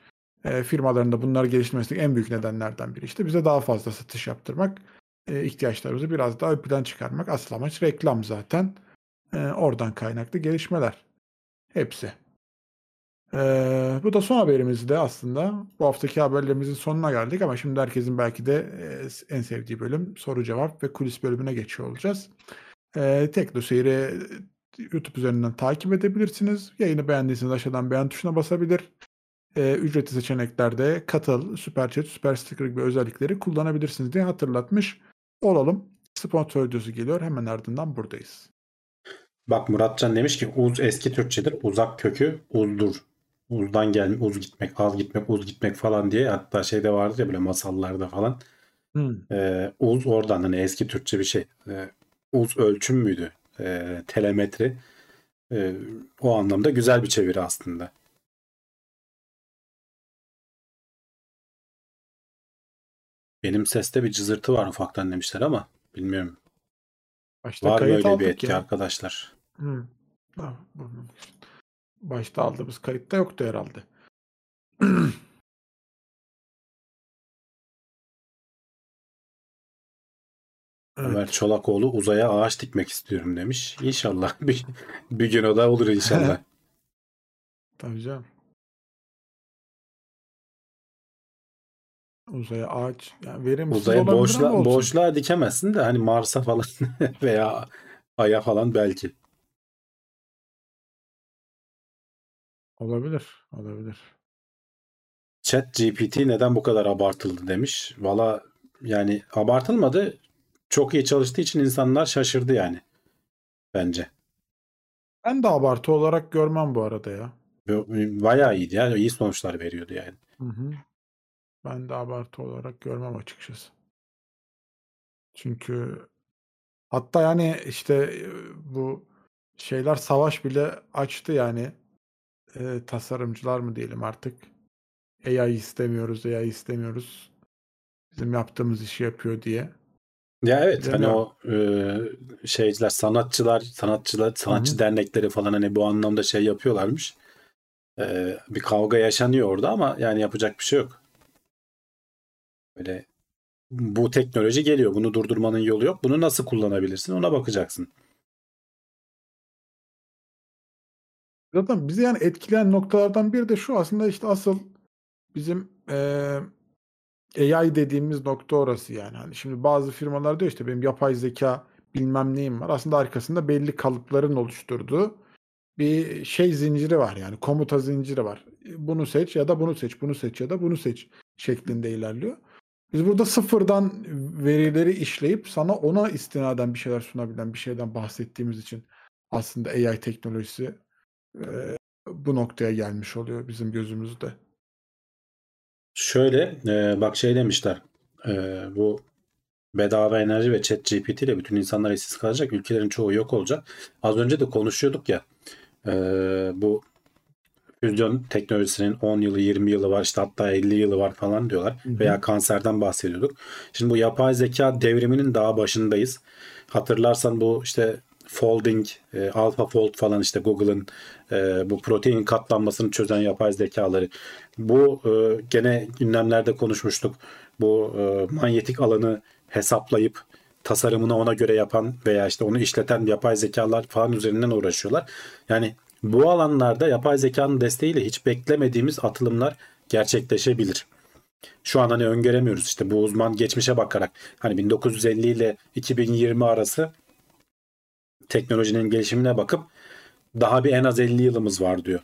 E, firmaların da bunlar geliştirmesinin en büyük nedenlerden biri işte bize daha fazla satış yaptırmak, e, ihtiyaçlarımızı biraz daha ön çıkarmak. Asıl amaç reklam zaten. E, oradan kaynaklı gelişmeler. Hepsi. Ee, bu da son haberimizdi aslında. Bu haftaki haberlerimizin sonuna geldik ama şimdi herkesin belki de en sevdiği bölüm soru cevap ve kulis bölümüne geçiyor olacağız. Ee, Tekno Seyri YouTube üzerinden takip edebilirsiniz. Yayını beğendiyseniz aşağıdan beğen tuşuna basabilir. Ee, ücretli seçeneklerde katıl, süper chat, süper sticker gibi özellikleri kullanabilirsiniz diye hatırlatmış olalım. Sponsor videosu geliyor. Hemen ardından buradayız. Bak Muratcan demiş ki uz eski Türkçedir. Uzak kökü uzdur uzdan gel uz gitmek, az gitmek, uz gitmek falan diye hatta şeyde vardı ya böyle masallarda falan. Hmm. E, uz oradan hani eski Türkçe bir şey. E, uz ölçüm müydü? E, telemetri. E, o anlamda güzel bir çeviri aslında. Benim seste bir cızırtı var ufaktan demişler ama bilmiyorum. Başta var mı öyle bir etki ya. arkadaşlar? Hmm. Başta aldığımız kayıtta yoktu herhalde. Evet. Ömer Çolakoğlu uzaya ağaç dikmek istiyorum demiş. İnşallah bir, bir gün o da olur inşallah. Tabii canım. Uzaya ağaç yani verimsiz Uzaya boşla, boşluğa dikemezsin de hani Mars'a falan veya Ay'a falan belki. Olabilir, olabilir. Chat GPT neden bu kadar abartıldı demiş. Valla yani abartılmadı. Çok iyi çalıştığı için insanlar şaşırdı yani. Bence. Ben de abartı olarak görmem bu arada ya. Bayağı iyiydi yani. iyi sonuçlar veriyordu yani. Hı hı. Ben de abartı olarak görmem açıkçası. Çünkü hatta yani işte bu şeyler savaş bile açtı yani e, tasarımcılar mı diyelim artık. AI istemiyoruz, AI istemiyoruz. Bizim yaptığımız işi yapıyor diye. Ya evet Değil hani mi? o e, şeyciler sanatçılar sanatçılar sanatçı Hı-hı. dernekleri falan hani bu anlamda şey yapıyorlarmış. E, bir kavga yaşanıyor orada ama yani yapacak bir şey yok. Böyle bu teknoloji geliyor. Bunu durdurmanın yolu yok. Bunu nasıl kullanabilirsin ona bakacaksın. Zaten bizi yani etkileyen noktalardan biri de şu aslında işte asıl bizim eee AI dediğimiz nokta orası yani. Hani şimdi bazı firmalar diyor işte benim yapay zeka bilmem neyim var. Aslında arkasında belli kalıpların oluşturduğu bir şey zinciri var yani komuta zinciri var. Bunu seç ya da bunu seç, bunu seç ya da bunu seç şeklinde ilerliyor. Biz burada sıfırdan verileri işleyip sana ona istinaden bir şeyler sunabilen bir şeyden bahsettiğimiz için aslında AI teknolojisi bu noktaya gelmiş oluyor bizim gözümüzde. Şöyle e, bak şey demişler e, bu bedava enerji ve chat GPT ile bütün insanlar işsiz kalacak. Ülkelerin çoğu yok olacak. Az önce de konuşuyorduk ya e, bu füzyon teknolojisinin 10 yılı 20 yılı var işte hatta 50 yılı var falan diyorlar. Veya kanserden bahsediyorduk. Şimdi bu yapay zeka devriminin daha başındayız. Hatırlarsan bu işte folding, e, AlphaFold falan işte Google'ın e, bu protein katlanmasını çözen yapay zekaları. Bu e, gene gündemlerde konuşmuştuk. Bu e, manyetik alanı hesaplayıp tasarımını ona göre yapan veya işte onu işleten yapay zekalar falan üzerinden uğraşıyorlar. Yani bu alanlarda yapay zekanın desteğiyle hiç beklemediğimiz atılımlar gerçekleşebilir. Şu an hani öngöremiyoruz işte bu uzman geçmişe bakarak hani 1950 ile 2020 arası teknolojinin gelişimine bakıp daha bir en az 50 yılımız var diyor.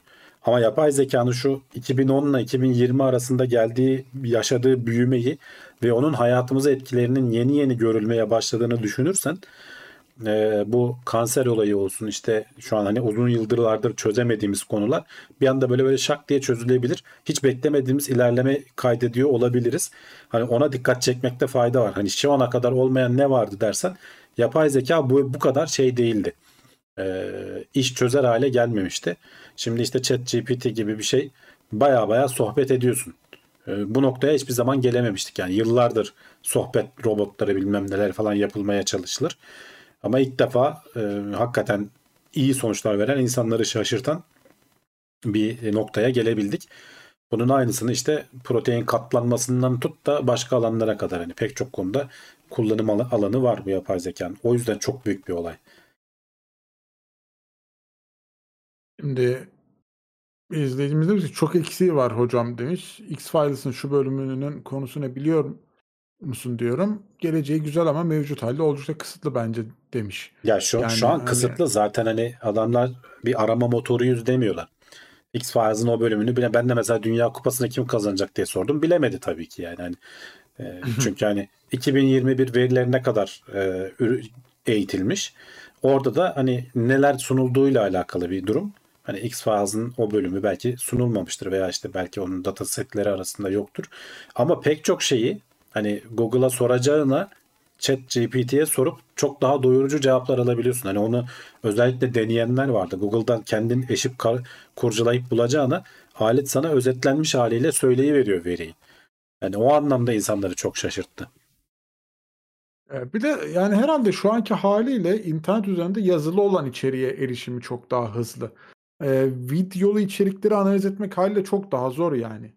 Ama yapay zekanın şu 2010 ile 2020 arasında geldiği, yaşadığı büyümeyi ve onun hayatımıza etkilerinin yeni yeni görülmeye başladığını düşünürsen e, bu kanser olayı olsun işte şu an hani uzun yıldırlardır çözemediğimiz konular bir anda böyle böyle şak diye çözülebilir. Hiç beklemediğimiz ilerleme kaydediyor olabiliriz. Hani ona dikkat çekmekte fayda var. Hani şu ana kadar olmayan ne vardı dersen yapay zeka bu, bu kadar şey değildi. E, iş çözer hale gelmemişti. Şimdi işte ChatGPT gibi bir şey baya baya sohbet ediyorsun. E, bu noktaya hiçbir zaman gelememiştik. Yani yıllardır sohbet robotları bilmem neler falan yapılmaya çalışılır. Ama ilk defa e, hakikaten iyi sonuçlar veren insanları şaşırtan bir noktaya gelebildik. Bunun aynısını işte protein katlanmasından tut da başka alanlara kadar hani pek çok konuda kullanım al- alanı var bu yapay zekanın. O yüzden çok büyük bir olay. Şimdi izleyicimiz demiş ki çok eksiği var hocam demiş. X-Files'ın şu bölümünün konusu ne biliyor musun diyorum. Geleceği güzel ama mevcut halde oldukça kısıtlı bence demiş. Ya şu, Yani şu an hani- kısıtlı zaten hani adamlar bir arama motoruyuz demiyorlar. X-Files'ın o bölümünü bile ben de mesela Dünya Kupası'nı kim kazanacak diye sordum. Bilemedi tabii ki yani. Hani, e, çünkü hani 2021 verilerine kadar e, eğitilmiş. Orada da hani neler sunulduğuyla alakalı bir durum. Hani X-Files'ın o bölümü belki sunulmamıştır veya işte belki onun datasetleri arasında yoktur. Ama pek çok şeyi hani Google'a soracağına Chat GPT'ye sorup çok daha doyurucu cevaplar alabiliyorsun. Hani onu özellikle deneyenler vardı. Google'dan kendin eşip kar- kurcalayıp bulacağına alet sana özetlenmiş haliyle söyleyiveriyor veriyi. Yani o anlamda insanları çok şaşırttı. Ee, Bir de yani herhalde şu anki haliyle internet üzerinde yazılı olan içeriğe erişimi çok daha hızlı. Ee, videolu içerikleri analiz etmek haliyle çok daha zor yani.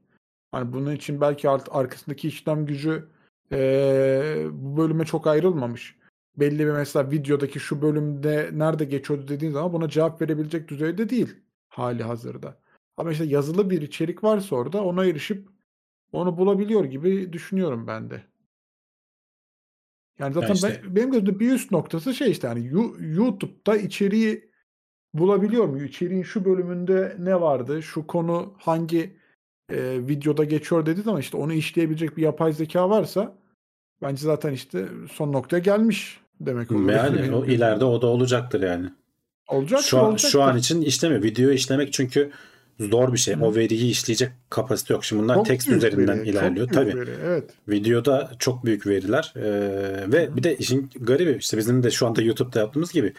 Hani bunun için belki art- arkasındaki işlem gücü ee, bu bölüme çok ayrılmamış. Belli bir mesela videodaki şu bölümde nerede geçiyordu dediğin zaman buna cevap verebilecek düzeyde değil hali hazırda. Ama işte yazılı bir içerik varsa orada ona erişip onu bulabiliyor gibi düşünüyorum ben de. Yani zaten işte- ben, benim gözümde bir üst noktası şey işte hani YouTube'da içeriği bulabiliyor mu? İçeriğin şu bölümünde ne vardı? Şu konu hangi e, videoda geçiyor dedi ama işte onu işleyebilecek bir yapay zeka varsa bence zaten işte son noktaya gelmiş demek oluyor. Yani o ileride o da olacaktır yani. Olacaktır, Şu an, olacaktır. şu an için işlemiyor. Video işlemek çünkü zor bir şey. Hı. O veriyi işleyecek kapasite yok. Şimdi bunlar Çok tekst üzerinden veri, ilerliyor. Tabii. veri, evet. Videoda çok büyük veriler Ee, ve bir de işin garibi işte bizim de şu anda YouTube'da yaptığımız gibi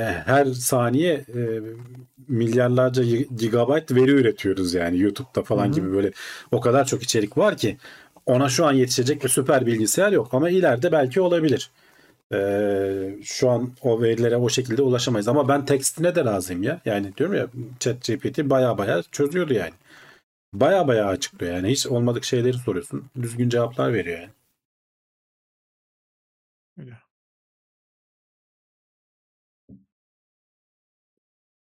her saniye e, milyarlarca gi- gigabayt veri üretiyoruz yani YouTube'da falan Hı hı. gibi böyle o kadar çok içerik var ki ona şu an yetişecek bir süper bilgisayar yok ama ileride belki olabilir. Ee, şu an o verilere o şekilde ulaşamayız ama ben tekstine de razıyım ya. Yani diyorum ya ChatGPT baya baya çözüyordu yani. Baya baya açıklıyor yani. Hiç olmadık şeyleri soruyorsun. Düzgün cevaplar veriyor yani. Öyle.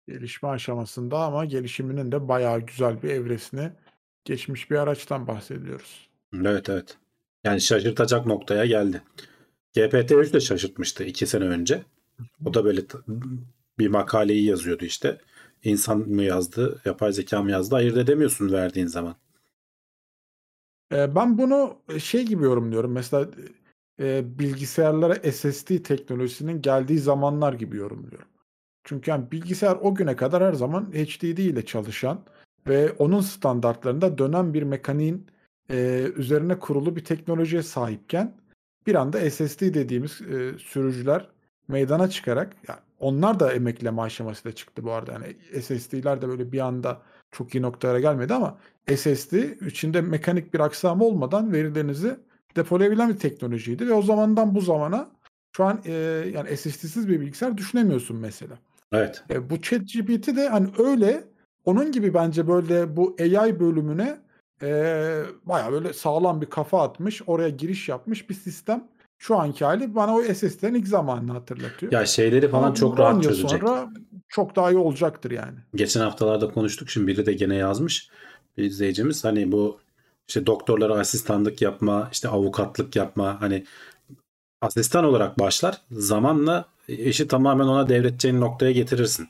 Gelişme aşamasında ama gelişiminin de bayağı güzel bir evresini geçmiş bir araçtan bahsediyoruz. Evet evet. Yani şaşırtacak noktaya geldi. GPT-3 de şaşırtmıştı iki sene önce. O da böyle bir makaleyi yazıyordu işte. İnsan mı yazdı, yapay zeka mı yazdı ayırt edemiyorsun verdiğin zaman. Ee, ben bunu şey gibi yorumluyorum. Mesela e, bilgisayarlara SSD teknolojisinin geldiği zamanlar gibi yorumluyorum. Çünkü yani bilgisayar o güne kadar her zaman HDD ile çalışan ve onun standartlarında dönen bir mekaniğin e, üzerine kurulu bir teknolojiye sahipken bir anda SSD dediğimiz e, sürücüler meydana çıkarak yani onlar da emekleme aşamasıyla çıktı bu arada. Yani SSD'ler de böyle bir anda çok iyi noktalara gelmedi ama SSD içinde mekanik bir aksam olmadan verilerinizi depolayabilen bir teknolojiydi ve o zamandan bu zamana şu an e, yani SSD'siz bir bilgisayar düşünemiyorsun mesela. Evet. E, bu ChatGPT de hani öyle onun gibi bence böyle bu AI bölümüne e, baya böyle sağlam bir kafa atmış, oraya giriş yapmış bir sistem. Şu anki hali bana o SSD'nin ilk zamanını hatırlatıyor. Ya şeyleri falan Ama çok rahat çözecek. Sonra çok daha iyi olacaktır yani. Geçen haftalarda konuştuk. Şimdi biri de gene yazmış. Bir izleyicimiz hani bu işte doktorlara asistanlık yapma, işte avukatlık yapma hani asistan olarak başlar. Zamanla işi tamamen ona devredeceğin noktaya getirirsin.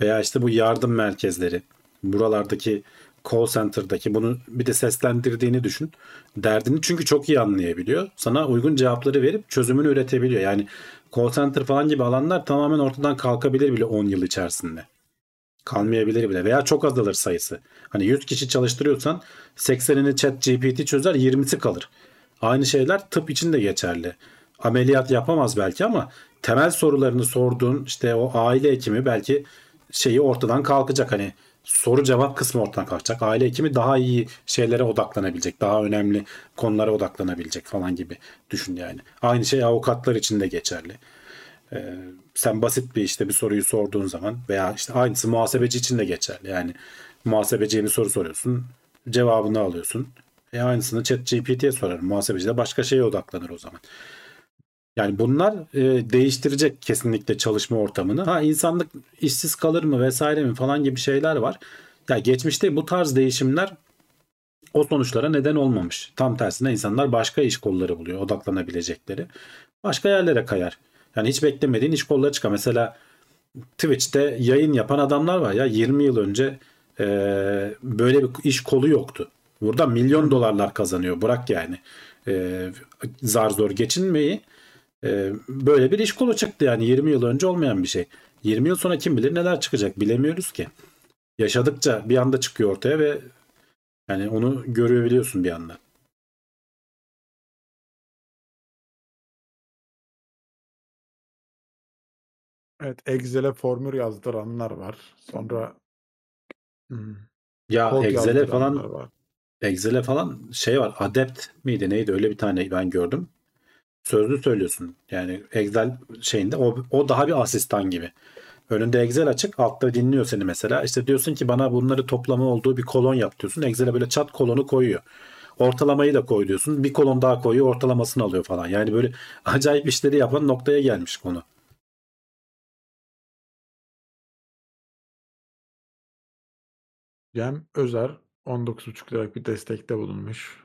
Veya işte bu yardım merkezleri, buralardaki call center'daki bunu bir de seslendirdiğini düşün. Derdini çünkü çok iyi anlayabiliyor. Sana uygun cevapları verip çözümünü üretebiliyor. Yani call center falan gibi alanlar tamamen ortadan kalkabilir bile 10 yıl içerisinde. Kalmayabilir bile veya çok azalır sayısı. Hani 100 kişi çalıştırıyorsan 80'ini chat GPT çözer 20'si kalır. Aynı şeyler tıp için de geçerli. Ameliyat yapamaz belki ama temel sorularını sorduğun işte o aile hekimi belki şeyi ortadan kalkacak. Hani soru cevap kısmı ortadan kalkacak. Aile hekimi daha iyi şeylere odaklanabilecek. Daha önemli konulara odaklanabilecek falan gibi düşün yani. Aynı şey avukatlar için de geçerli. Ee, sen basit bir işte bir soruyu sorduğun zaman veya işte aynısı muhasebeci için de geçerli. Yani muhasebeciye bir soru soruyorsun, cevabını alıyorsun. E aynısını chat GPT'ye sorarım. Muhasebeci de başka şeye odaklanır o zaman. Yani bunlar e, değiştirecek kesinlikle çalışma ortamını. Ha insanlık işsiz kalır mı vesaire mi falan gibi şeyler var. Ya geçmişte bu tarz değişimler o sonuçlara neden olmamış. Tam tersine insanlar başka iş kolları buluyor odaklanabilecekleri. Başka yerlere kayar. Yani hiç beklemediğin iş kolları çıkar. Mesela Twitch'te yayın yapan adamlar var ya 20 yıl önce e, böyle bir iş kolu yoktu. Burada milyon dolarlar kazanıyor. Bırak yani e, zar zor geçinmeyi. E, böyle bir iş kolu çıktı yani 20 yıl önce olmayan bir şey. 20 yıl sonra kim bilir neler çıkacak bilemiyoruz ki. Yaşadıkça bir anda çıkıyor ortaya ve yani onu görebiliyorsun bir anda. Evet Excel'e formül yazdıranlar var. Sonra hmm, Ya Excel'e falan. Excel'e falan şey var. Adept miydi neydi öyle bir tane ben gördüm. Sözlü söylüyorsun. Yani Excel şeyinde o, o daha bir asistan gibi. Önünde Excel açık altta dinliyor seni mesela. İşte diyorsun ki bana bunları toplama olduğu bir kolon yap diyorsun. Excel'e böyle çat kolonu koyuyor. Ortalamayı da koy diyorsun. Bir kolon daha koyuyor ortalamasını alıyor falan. Yani böyle acayip işleri yapan noktaya gelmiş konu. Cem Özer 19,5 liralık bir destekte bulunmuş.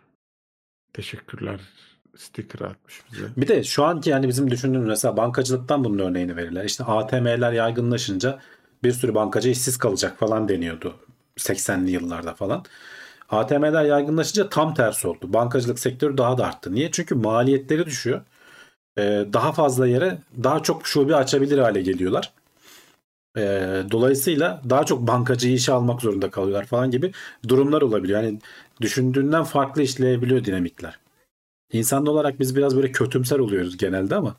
Teşekkürler. Sticker atmış bize. Bir de şu anki yani bizim düşündüğümüz mesela bankacılıktan bunun örneğini verirler. İşte ATM'ler yaygınlaşınca bir sürü bankacı işsiz kalacak falan deniyordu 80'li yıllarda falan. ATM'ler yaygınlaşınca tam tersi oldu. Bankacılık sektörü daha da arttı. Niye? Çünkü maliyetleri düşüyor. Ee, daha fazla yere daha çok şube açabilir hale geliyorlar. Ee, dolayısıyla daha çok bankacıyı işe almak zorunda kalıyorlar falan gibi durumlar olabiliyor. Yani düşündüğünden farklı işleyebiliyor dinamikler. İnsan olarak biz biraz böyle kötümser oluyoruz genelde ama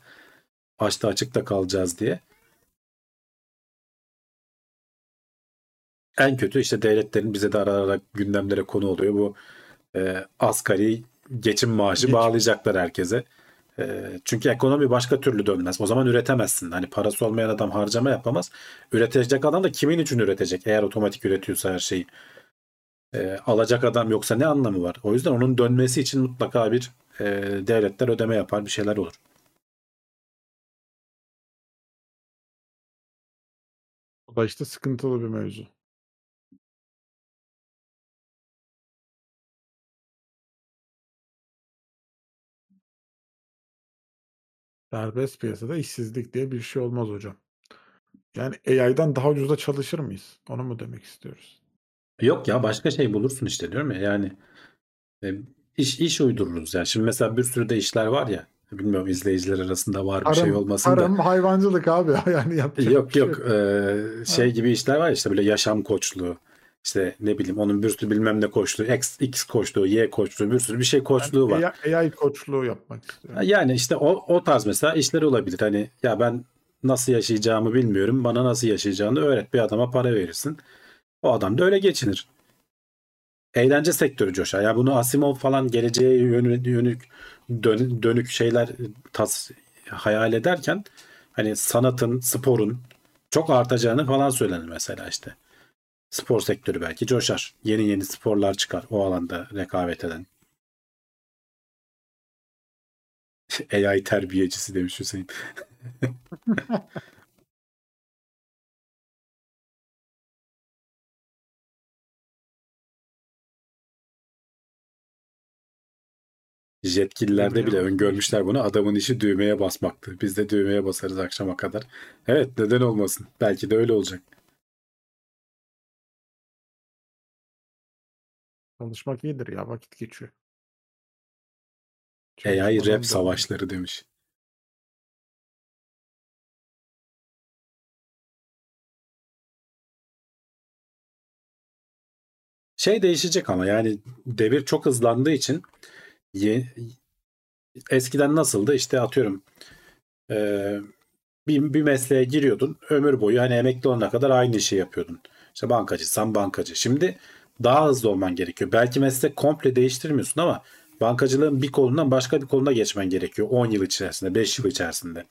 açta açıkta kalacağız diye. En kötü işte devletlerin bize de ara ara gündemlere konu oluyor. Bu e, asgari geçim maaşı Geç- bağlayacaklar herkese. E, çünkü ekonomi başka türlü dönmez. O zaman üretemezsin. Hani parası olmayan adam harcama yapamaz. Üretecek adam da kimin için üretecek? Eğer otomatik üretiyorsa her şeyi. E, alacak adam yoksa ne anlamı var? O yüzden onun dönmesi için mutlaka bir e, devletler ödeme yapar bir şeyler olur. İşte sıkıntılı bir mevzu. Serbest piyasada işsizlik diye bir şey olmaz hocam. Yani AI'dan daha ucuza çalışır mıyız? Onu mu demek istiyoruz? Yok ya başka şey bulursun işte diyorum ya yani e, iş iş uydururuz yani. Şimdi mesela bir sürü de işler var ya bilmiyorum izleyiciler arasında var bir şey Tarım, olmasın da. tarım, hayvancılık abi yani yapacak Yok bir şey yok e, şey gibi işler var işte böyle yaşam koçluğu işte ne bileyim onun bir sürü bilmem ne koçluğu X, X koçluğu Y koçluğu bir sürü bir şey koçluğu var. AI, AI koçluğu yapmak istiyorum. Yani işte o, o tarz mesela işler olabilir. Hani ya ben nasıl yaşayacağımı bilmiyorum. Bana nasıl yaşayacağını öğret. Bir adama para verirsin. O adam da öyle geçinir. Eğlence sektörü coşar. Ya bunu Asimov falan geleceğe yönük dön- dönük şeyler tas hayal ederken hani sanatın, sporun çok artacağını falan söylenir mesela işte. Spor sektörü belki coşar. Yeni yeni sporlar çıkar o alanda rekabet eden. AI terbiyecisi demiş Hüseyin. Yetkililerde bile öngörmüşler bunu. Adamın işi düğmeye basmaktı. Biz de düğmeye basarız akşama kadar. Evet neden olmasın? Belki de öyle olacak. Çalışmak iyidir ya vakit geçiyor. AI rap da- savaşları demiş. Şey değişecek ama yani devir çok hızlandığı için ye- eskiden nasıldı işte atıyorum eee, bir, bir mesleğe giriyordun ömür boyu hani emekli olana kadar aynı işi yapıyordun. İşte bankacıysan bankacı. Şimdi daha hızlı olman gerekiyor. Belki meslek komple değiştirmiyorsun ama bankacılığın bir kolundan başka bir koluna geçmen gerekiyor 10 yıl içerisinde, 5 yıl içerisinde.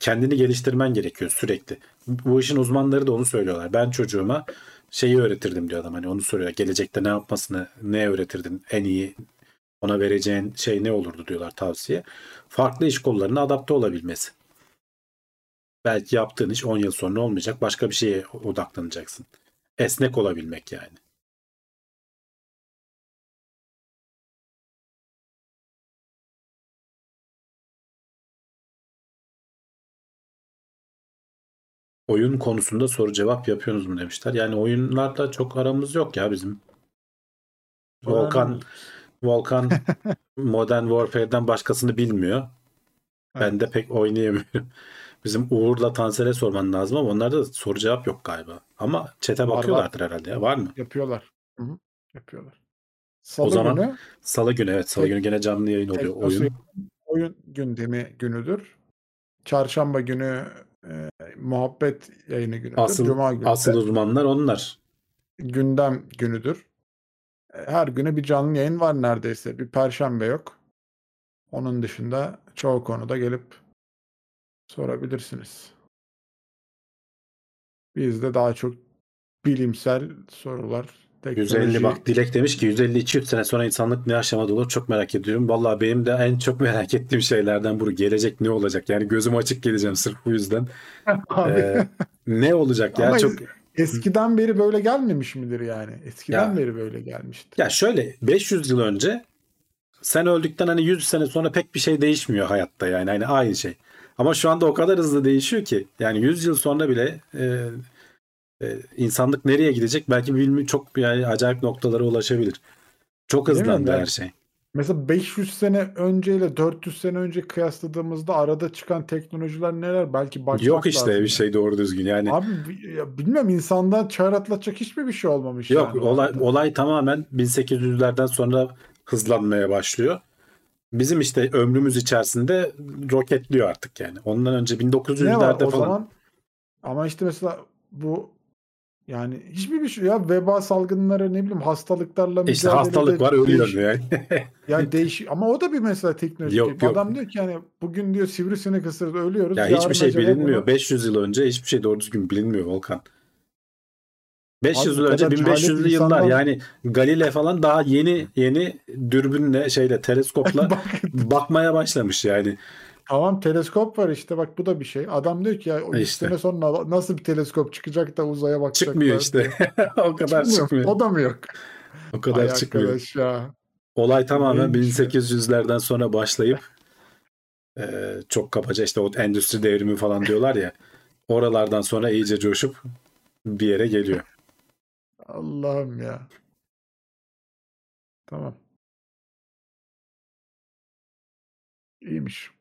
Kendini geliştirmen gerekiyor sürekli. Bu işin uzmanları da onu söylüyorlar. Ben çocuğuma şeyi öğretirdim diyor adam. Hani onu soruyor. Gelecekte ne yapmasını, ne öğretirdin? En iyi ona vereceğin şey ne olurdu diyorlar tavsiye. Farklı iş kollarına adapte olabilmesi. Belki yaptığın iş 10 yıl sonra olmayacak. Başka bir şeye odaklanacaksın. Esnek olabilmek yani. Oyun konusunda soru cevap yapıyorsunuz mu demişler. Yani oyunlarla çok aramız yok ya bizim. Volkan Volkan Modern Warfare'den başkasını bilmiyor. Ben de pek oynayamıyorum. Bizim Uğur'la Tansel'e sorman lazım ama onlarda da soru cevap yok galiba. Ama çete Var, bakıyorlardır herhalde ya. Var mı? Yapıyorlar. Hı hı. Yapıyorlar. Salı zaman günü Salı günü evet. Salı günü gene canlı yayın oluyor oyun. oyun gündemi günüdür. Çarşamba günü e, muhabbet yayını günüdür. Asıl, Cuma günü asıl uzmanlar onlar. gündem günüdür. E, Her günü bir canlı yayın var neredeyse. Bir perşembe yok. Onun dışında çoğu konuda gelip sorabilirsiniz. Biz de daha çok bilimsel sorular, 150 teknoloji, bak Dilek demiş ki 150-200 sene sonra insanlık ne aşamada olur çok merak ediyorum. Vallahi benim de en çok merak ettiğim şeylerden bu. Gelecek ne olacak? Yani gözüm açık geleceğim sırf bu yüzden. Abi, Ee, ne olacak ya? Ama Çok eskiden beri böyle gelmemiş midir yani? Eskiden Ya. beri böyle gelmiştir. Ya şöyle 500 yıl önce sen öldükten hani 100 sene sonra pek bir şey değişmiyor hayatta yani hani aynı şey. Ama şu anda o kadar hızlı değişiyor ki yani 100 yıl sonra bile e, e, insanlık nereye gidecek belki bilmi çok yani acayip noktalara ulaşabilir. Çok hızlandı her şey. Mesela 500 sene önceyle 400 sene önce kıyasladığımızda arada çıkan teknolojiler neler? Belki bakmak Yok işte lazım bir şey doğru düzgün yani. Abi bi- ya bilmiyorum insandan çağır atlatacak hiçbir bir şey olmamış Yok yani. olay olay tamamen 1800'lerden sonra hızlanmaya başlıyor. Bizim işte ömrümüz içerisinde roketliyor artık yani. Ondan önce Ne var 1900'lerde o falan. zaman? Ama işte mesela bu yani hiçbir bir şey ya veba salgınları ne bileyim hastalıklarla İşte mücadelede hastalık var ölüyor yani. Ya değiş ama o da bir mesela teknoloji. Yok, yok. Adam diyor ki yani bugün diyor sivrisinek ısırdı ölüyoruz. ya hiçbir şey bilinmiyor. bunu- 500 yıl önce hiçbir şey doğru düzgün bilinmiyor Volkan. 500 Abi bu yıl önce kadar cehalet 1500'lü yıllar yani Galile falan daha yeni yeni dürbünle şeyle teleskopla Bak, bakmaya başlamış yani. Tamam teleskop var işte bak bu da bir şey. Adam diyor ki ya o E işte. sene sonra nasıl bir teleskop çıkacak da uzaya bakacaklar. Çıkmıyor işte. o kadar Çıkmıyor. çıkmıyor. O da mı yok? O kadar Ay çıkmıyor. arkadaş ya. Olay tamamen Neymiş ya? 1800'lerden sonra başlayıp e, çok kapaca işte o endüstri devrimi falan diyorlar ya oralardan sonra iyice coşup bir yere geliyor. Allah'ım ya. Tamam. İyiymiş.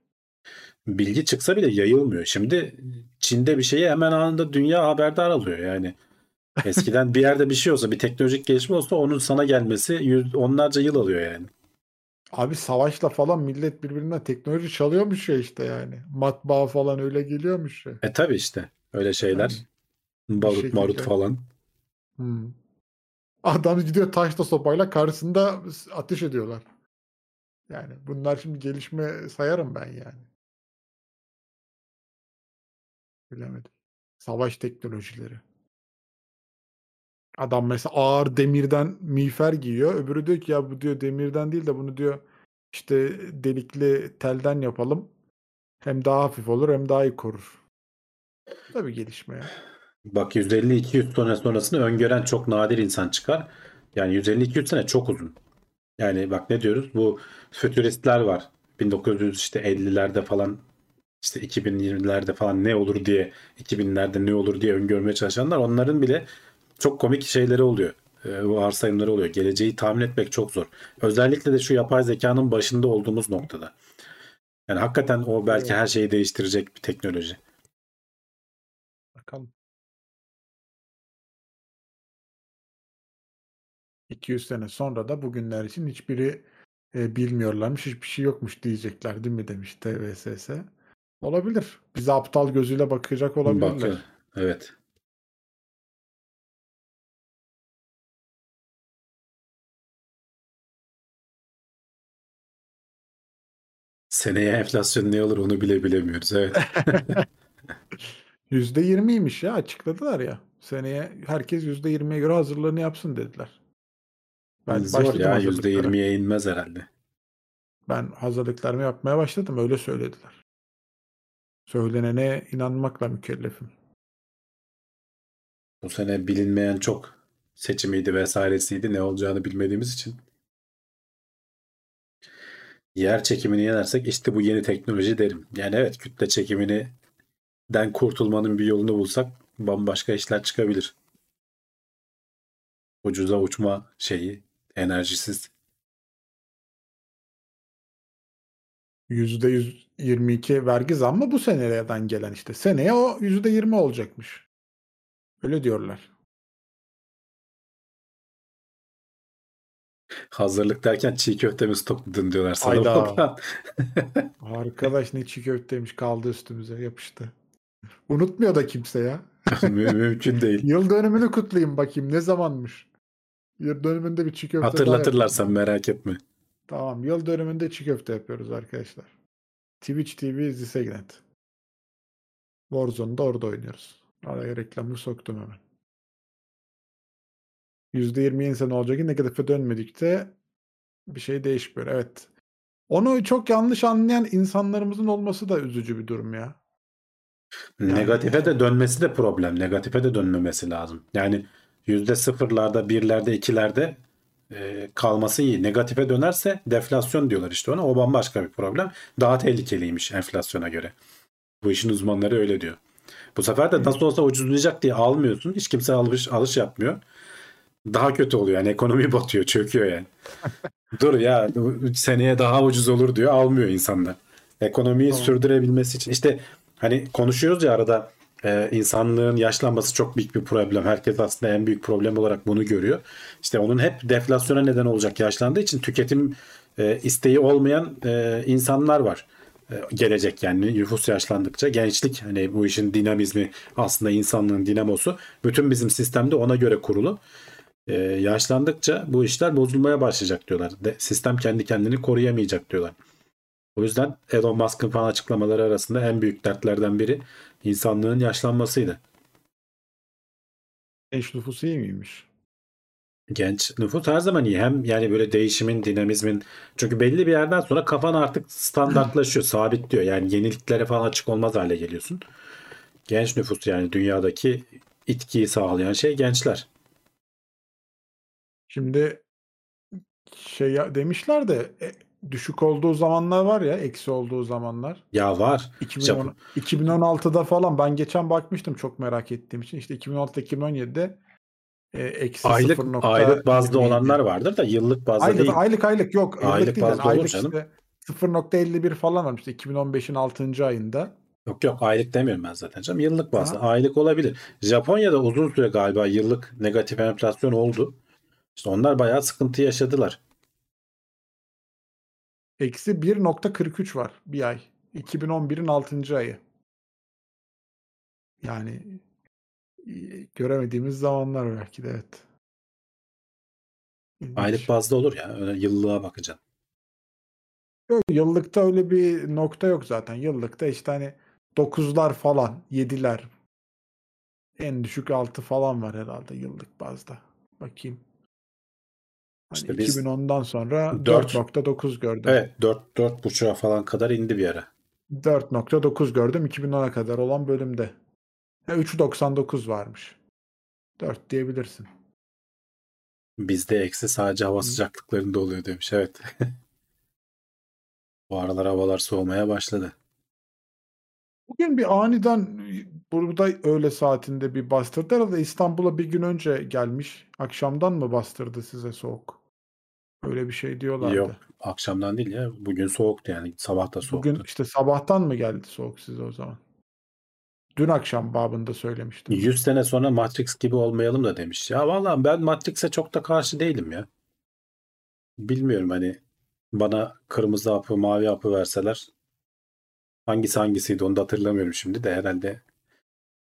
Bilgi çıksa bile yayılmıyor. Şimdi Çin'de bir şeyi hemen anında dünya haberdar alıyor yani. Eskiden bir yerde bir şey olsa bir teknolojik gelişme olsa onun sana gelmesi yüz, onlarca yıl alıyor yani. Abi savaşla falan millet birbirinden teknoloji çalıyormuş ya işte yani. Matbaa falan öyle geliyormuş ya. E tabi işte öyle şeyler. Barut şekilde. marut falan. Hımm. Adam gidiyor taşla sopayla karşısında ateş ediyorlar. Yani bunlar şimdi gelişme sayarım ben yani. Bilemedim. Savaş teknolojileri. Adam mesela ağır demirden miğfer giyiyor. Öbürü diyor ki ya bu diyor demirden değil de bunu diyor işte delikli telden yapalım. Hem daha hafif olur hem daha iyi korur. Tabii gelişme ya. Bak 150-200 sene sonrasını öngören çok nadir insan çıkar. Yani 150-200 sene çok uzun. Yani bak ne diyoruz? Bu fütüristler var. 1950'lerde falan işte 2020'lerde falan ne olur diye 2000'lerde ne olur diye öngörmeye çalışanlar onların bile çok komik şeyleri oluyor. Ee, varsayımları oluyor. Geleceği tahmin etmek çok zor. Özellikle de şu yapay zekanın başında olduğumuz noktada. Yani hakikaten o belki her şeyi değiştirecek bir teknoloji. Bakalım. 200 sene sonra da bugünler için hiçbiri e, bilmiyorlarmış, hiçbir şey yokmuş diyecekler değil mi demiş TVSS. Olabilir. Bize aptal gözüyle bakacak olabilirler. Bakıyor. Evet. Seneye enflasyon ne olur onu bile bilemiyoruz. Evet. %20'ymiş ya açıkladılar ya. Seneye herkes %20'ye göre hazırlığını yapsın dediler. Ben Zor ya hazırlıklara. %20'ye inmez herhalde. Ben hazırlıklarımı yapmaya başladım. Öyle söylediler. Söylenene inanmakla mükellefim. Bu sene bilinmeyen çok seçimiydi vesairesiydi. Ne olacağını bilmediğimiz için. Yer çekimini yenersek işte bu yeni teknoloji derim. Yani evet kütle çekimini den kurtulmanın bir yolunu bulsak bambaşka işler çıkabilir. Ucuza uçma şeyi enerjisiz. %122 vergi zammı bu seneden gelen işte. Seneye o %20 olacakmış. Öyle diyorlar. Hazırlık derken çiğ köfte mi stokladın diyorlar sana. Hayda. Arkadaş ne çiğ köfteymiş kaldı üstümüze yapıştı. Unutmuyor da kimse ya. Mü- Mümkün değil. Yıl dönümünü kutlayayım bakayım ne zamanmış. Yıl dönümünde bir çiğ köfte daha Hatırlatırlar yapalım. sen merak etme. Tamam yıl dönümünde çiğ köfte yapıyoruz arkadaşlar. Twitch TV Zisegnet. Warzone'da orada oynuyoruz. Araya reklamı soktum hemen. %20 insan olacak ki negatife dönmedikçe bir şey değişmiyor. Evet. Onu çok yanlış anlayan insanlarımızın olması da üzücü bir durum ya. Yani- Negatife de dönmesi de problem. Negatife de dönmemesi lazım. Yani yüzde sıfırlarda, birlerde, ikilerde e, kalması iyi. Negatife dönerse deflasyon diyorlar işte ona. O bambaşka bir problem. Daha tehlikeliymiş enflasyona göre. Bu işin uzmanları öyle diyor. Bu sefer de nasıl olsa ucuzlayacak diye almıyorsun. Hiç kimse alış, alış yapmıyor. Daha kötü oluyor. Yani ekonomi batıyor, çöküyor yani. Dur ya seneye daha ucuz olur diyor. Almıyor insanlar. Ekonomiyi Tamam. sürdürebilmesi için. İşte hani konuşuyoruz ya arada e, insanlığın yaşlanması çok büyük bir problem. Herkes aslında en büyük problem olarak bunu görüyor. İşte onun hep deflasyona neden olacak yaşlandığı için tüketim e, isteği olmayan e, insanlar var. E, gelecek yani nüfus yaşlandıkça gençlik hani bu işin dinamizmi aslında insanlığın dinamosu. Bütün bizim sistemde ona göre kurulu. E, yaşlandıkça bu işler bozulmaya başlayacak diyorlar. De, sistem kendi kendini koruyamayacak diyorlar. O yüzden Elon Musk'ın falan açıklamaları arasında en büyük dertlerden biri insanlığın yaşlanmasıydı. Genç nüfusu iyi miymiş? Genç nüfus her zaman iyi. Hem yani böyle değişimin, dinamizmin. Çünkü belli bir yerden sonra kafan artık standartlaşıyor, sabitliyor. Yani yeniliklere falan açık olmaz hale geliyorsun. Genç nüfus yani dünyadaki itkiyi sağlayan şey gençler. Şimdi şey ya- demişler de e, düşük olduğu zamanlar var ya eksi olduğu zamanlar. Ya var. 2010, 2016'da falan ben geçen bakmıştım çok merak ettiğim için. İşte 2016-2017'de e, eksi Aylık 0.27. aylık bazda olanlar vardır da yıllık bazda Aylık, değil. aylık aylık yok. Yıllık Aylık değil yani. bazda olur Aylık canım. işte 0.51 falan varmış. işte 2015'in 6. ayında. Yok yok aylık demiyorum ben zaten canım. Yıllık bazda. Ha. Aylık olabilir. Japonya'da uzun süre galiba yıllık negatif enflasyon oldu. İşte onlar bayağı sıkıntı yaşadılar. Eksi 1.43 var bir ay. 2011'in 6. ayı. Yani göremediğimiz zamanlar belki de evet. İlginç. Aylık bazda olur ya. Öyle yıllığa bakacaksın. Yok, yıllıkta öyle bir nokta yok zaten. Yıllıkta işte hani 9'lar falan, 7'ler. En düşük 6 falan var herhalde yıllık bazda. Bakayım. Hani İşte biz 2010'dan sonra dört- 4.9 gördüm. Evet 4 4.5'a falan kadar indi bir ara. 4.9 gördüm 2010'a kadar olan bölümde. Ha, 3.99 varmış. 4 diyebilirsin. Bizde eksi sadece hava sıcaklıklarında oluyor demiş. Evet. Bu aralar havalar soğumaya başladı. Bugün bir aniden burada öğle saatinde bir bastırdı. Herhalde İstanbul'a bir gün önce gelmiş. Akşamdan mı bastırdı size soğuk? Öyle bir şey diyorlardı. Yok akşamdan değil ya. Bugün soğuktu yani. Sabah da soğuktu. Bugün işte sabahtan mı geldi soğuk size o zaman? Dün akşam babında söylemiştim. 100 sene sonra Matrix gibi olmayalım da demiş. Ya vallahi ben Matrix'e çok da karşı değilim ya. Bilmiyorum hani bana kırmızı hapı, mavi hapı verseler hangisi hangisiydi onu da hatırlamıyorum şimdi de herhalde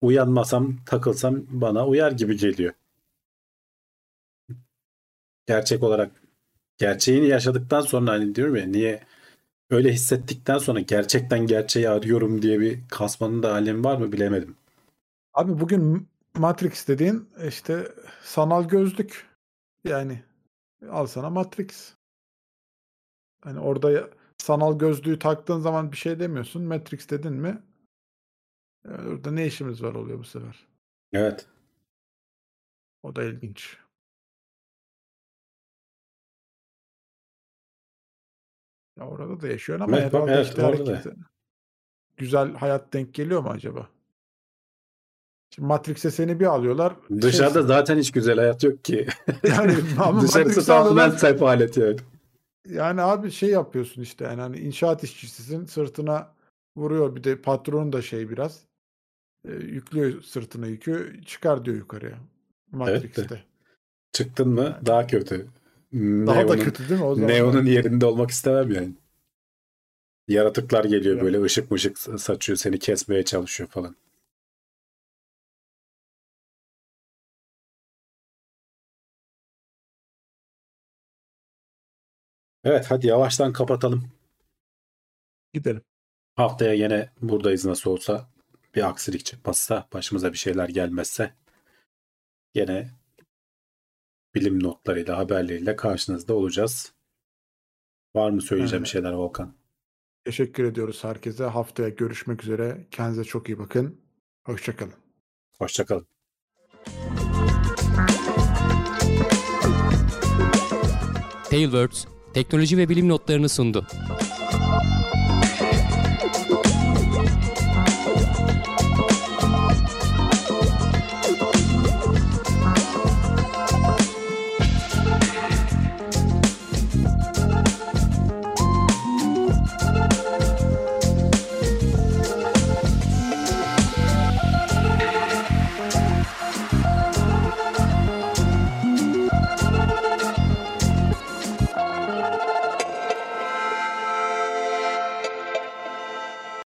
uyanmasam, takılsam bana uyar gibi geliyor. Gerçek olarak gerçeğini yaşadıktan sonra hani diyorum ya niye öyle hissettikten sonra gerçekten gerçeği arıyorum diye bir kasmanın da alemi var mı bilemedim. Abi bugün Matrix dediğin işte sanal gözlük. Yani al sana Matrix. Hani orada sanal gözlüğü taktığın zaman bir şey demiyorsun. Matrix dedin mi? e, Orada ne işimiz var oluyor bu sefer. Evet. O da ilginç. Ya orada da yaşıyor ama Evet, bak, herhalde evet, işte orada da. güzel hayat denk geliyor mu acaba? Şimdi Matrix'e seni bir alıyorlar. Dışarıda şeysin. zaten hiç güzel hayat yok ki. Yani ama Dışarısı Matrix'e tamamen alıyorlar. sefalet yani. Yani abi şey yapıyorsun işte yani hani inşaat işçisisin sırtına vuruyor bir de patron da şey biraz e, yüklüyor sırtına yükü çıkar diyor yukarıya Matrix'te. Çıktın mı daha kötü. Daha da Neo'nun, kötü değil mi o zaman? Neo'nun yerinde olmak istemem yani. Yaratıklar geliyor Ya. böyle ışık mışık saçıyor seni kesmeye çalışıyor falan. Evet hadi yavaştan kapatalım. Gidelim. Haftaya yine buradayız nasıl olsa. Bir aksilik çıkmazsa başımıza bir şeyler gelmezse yine bilim notlarıyla haberleriyle karşınızda olacağız. Var mı söyleyeceğim bir Ee, şeyler Volkan? teşekkür ediyoruz herkese. Haftaya görüşmek üzere. Kendinize çok iyi bakın. Hoşçakalın. Hoşçakalın. Tailwords teknoloji ve bilim notlarını sundu.